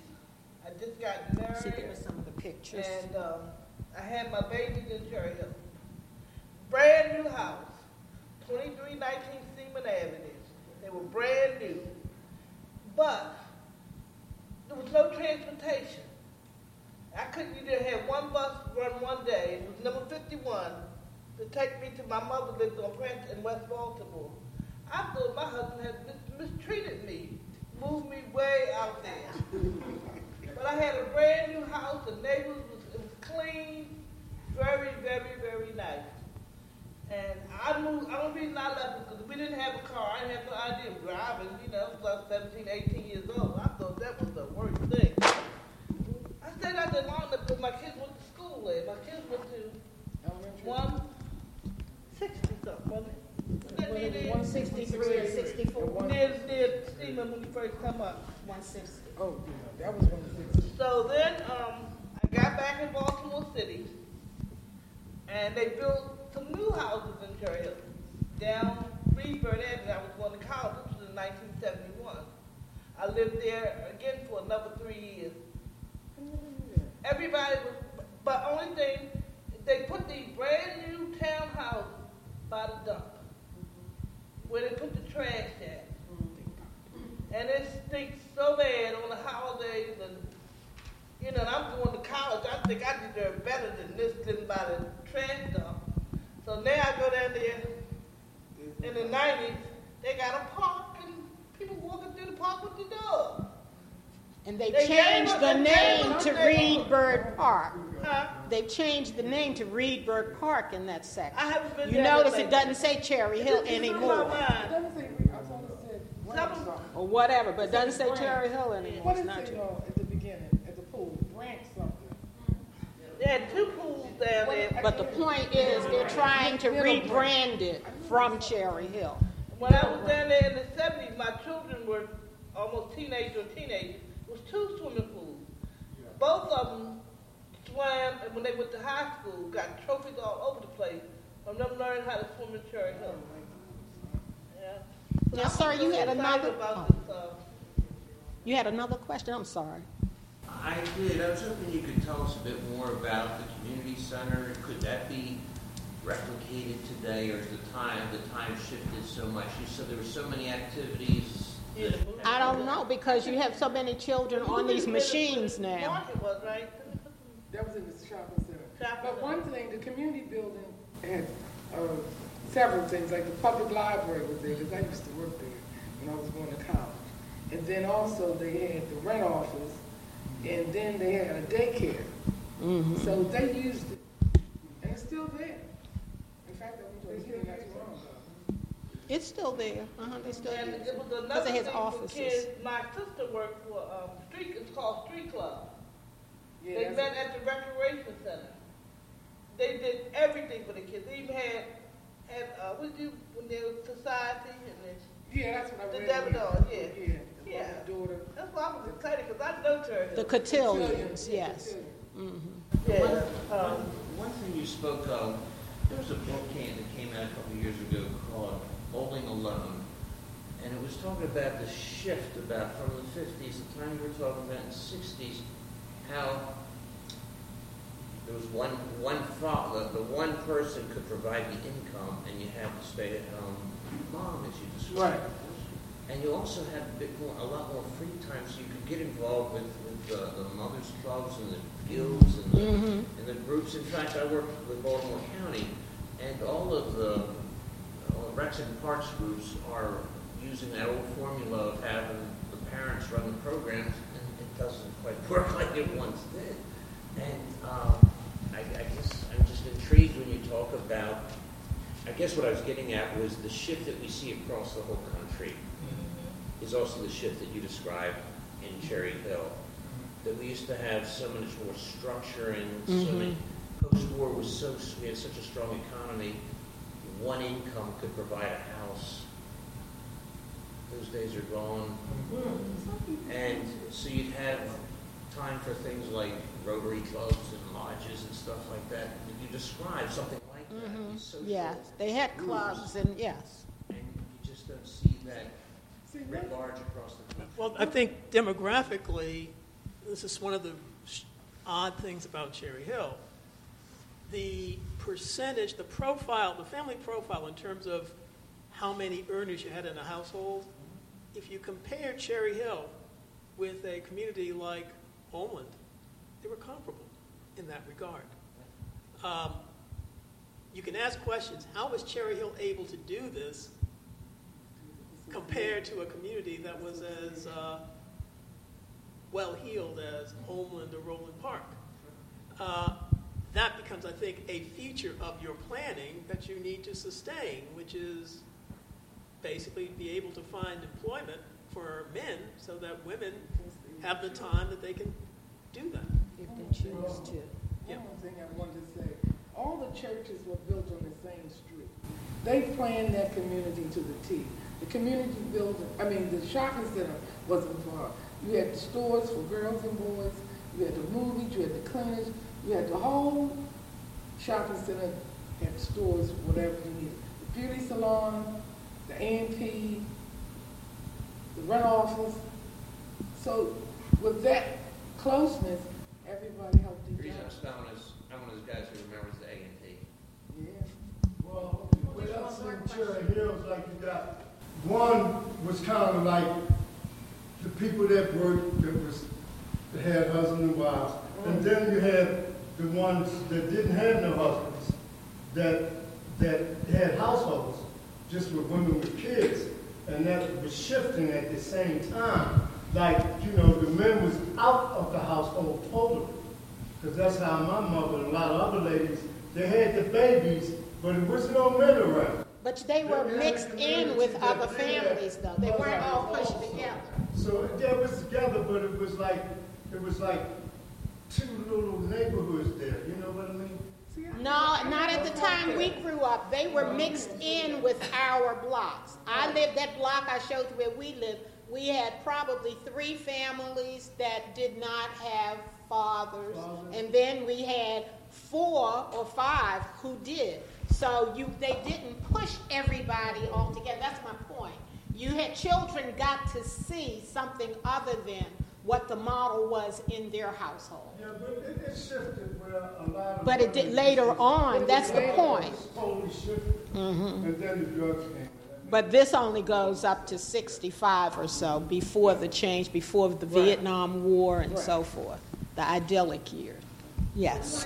I just got see, there are married, some of the pictures. and um, I had my babies in Cherry Hills. Brand new house, 2319 Seamon Avenue. They were brand new, but there was no transportation. I couldn't, didn't have one bus run one day, it was number 51, to take me to my mother lived on Prince in West Baltimore. I thought my husband had mis- mistreated me, moved me way out there. but I had a brand new house, the neighbors was clean, very, very, very nice. And I moved, I don't reason I left because we didn't have a car. I didn't have no idea of driving, you know, I was about 17, 18 years old. I thought that was the worst thing. I stayed out there long enough because my kids went to school there. My kids went to Elementary. one sixty something, wasn't it? Wasn't it near- 163 and 64. Near, near Steeman when you first come up. 160. Oh, yeah, that was one of the things. So then um, I got back in Baltimore City, and they built some new houses in Cherry Hill. Down Freesburg Avenue, I was going to college. This was in 1971. I lived there again for another three years. Everybody was, but only thing, they put these brand new townhouses by the dump. where they put the trash at. And it stinks so bad on the holidays and, you know, and I'm going to college. I think I deserve better than this than by the trash dump. So now I go down there in the 90s, they got a park and people walking through the park with the dog. And they They changed gave the they name to they- Reedbird Park. Huh? They've changed the name to Reedbird Park in that section. I haven't been You notice it doesn't say Cherry Hill It's in my anymore, mind. Doesn't say, I thought it said branch Some- something. or whatever, but it doesn't say Cherry Hill anymore. What It's not it Cherry- at the beginning, at the pool, branch something? They had two pools down there. But the point is, they're trying to rebrand it from Cherry Hill. When I was down there in the seventies, my children were almost teenagers or teenagers. It was two swimming pools. Both of them swam, and when they went to high school, got trophies all over the place from them learning how to swim in Cherry Hill. Yeah. Now, sir, you had another- About oh. this, uh, You had another question? I'm sorry. I did. I was hoping you could tell us a bit more about the community center. Could that be replicated today, or is the time the time shifted so much? You said there were so many activities. that- I don't know, because you have so many children on these machines now. Market was right. That was in the shopping center. Shopping But one thing, the community building had uh, several things, like the public library was there, because I used to work there when I was going to college. And then also they had the rent office, and then they had a daycare. So they used it, and it's still there. In fact, I went to a meeting not too long ago. It's still there. Uh-huh, they still And use it was it. Because another it has thing for offices. kids. My sister worked for um, street. It's called Street Club. Yeah, they that's- met at the recreation center. They did everything for the kids. They even had had uh, what did you do when they were society and they, Yeah, that's what I The read. Devil here. Dog, yeah. Yeah, the Yeah. mother, daughter. that's why I was excited because I know Cherry The Hill. cotillions, yes. Yeah. One, Um, one thing you spoke of, there was a book came, that came out a couple of years ago called Bowling Alone. And it was talking about the shift about from the 50s, the time you were talking about in the 60s, how there was one, one father, the one person could provide the income and you had the stay-at-home mom, as you described. And you also had a bit more, a lot more free time, so you could get involved with, with uh, the mothers' clubs and the guilds and the, and the groups. In fact, I worked with Baltimore County, and all of the all the Rex and Parks groups are using that old formula of having the parents run the programs, and it doesn't quite work like it once did. And um, I, I guess I'm just intrigued when you talk about. I guess what I was getting at was the shift that we see across the whole country mm-hmm. is also the shift that you described in Cherry Hill. Mm-hmm. That we used to have so much more structure and so mm-hmm. many, post-war was so, we had such a strong economy, one income could provide a house. Those days are gone. And so you'd have time for things like Rotary clubs and lodges and stuff like that. Did you describe something like that? These social Yes, they had clubs and, yes. And you just don't see that writ large across the country. Well, I think demographically, this is one of the odd things about Cherry Hill. The percentage, the profile, the family profile in terms of how many earners you had in a household, if you compare Cherry Hill with a community like Homeland, they were comparable in that regard. Um, you can ask questions. How was Cherry Hill able to do this compared to a community that was as uh, well heeled as Homeland or Roland Park? Uh, that becomes, I think, a feature of your planning that you need to sustain, which is basically be able to find employment for men so that women have the time that they can do that. If they choose to. One more thing I wanted to say, all the churches were built on the same street. They planned that community to the T. The community building, I mean, the shopping center wasn't far. You had the stores for girls and boys, you had the movies, you had the clinics, you had the whole shopping center, had stores, whatever you needed. The beauty salon, the A&P, the rent office. So with that closeness, everybody helped The each reason I'm other. is, I'm one of those guys who remembers the A and T. Yeah. Well, with us in Cherry Hills, like you got, one was kind of like the people that worked, that was, that had husbands and wives. And then you had the ones that didn't have no husbands, that, that had households, just with women with kids. And that was shifting at the same time. Like, you know, the men was out of the household totally. Because that's how my mother and a lot of other ladies, they had the babies, but it was no men around. But they were mixed in with other families, though. They weren't all pushed together. So it was together, but it was like it was like two little neighborhoods there. You know what I mean? No, not at the time we grew up. They were mixed in with our blocks. I lived that block I showed you where we lived. We had probably three families that did not have fathers, and then we had four or five who did. So you, they didn't push everybody all together. That's my point. You had children got to see something other than what the model was in their household. Yeah, but it, it shifted where a lot of. But it did later on. That's the point. It totally shifted, mm-hmm. and then the drugs came. But this only goes up to 65 or so before the change, before the Vietnam War and so forth, the idyllic years. Yes.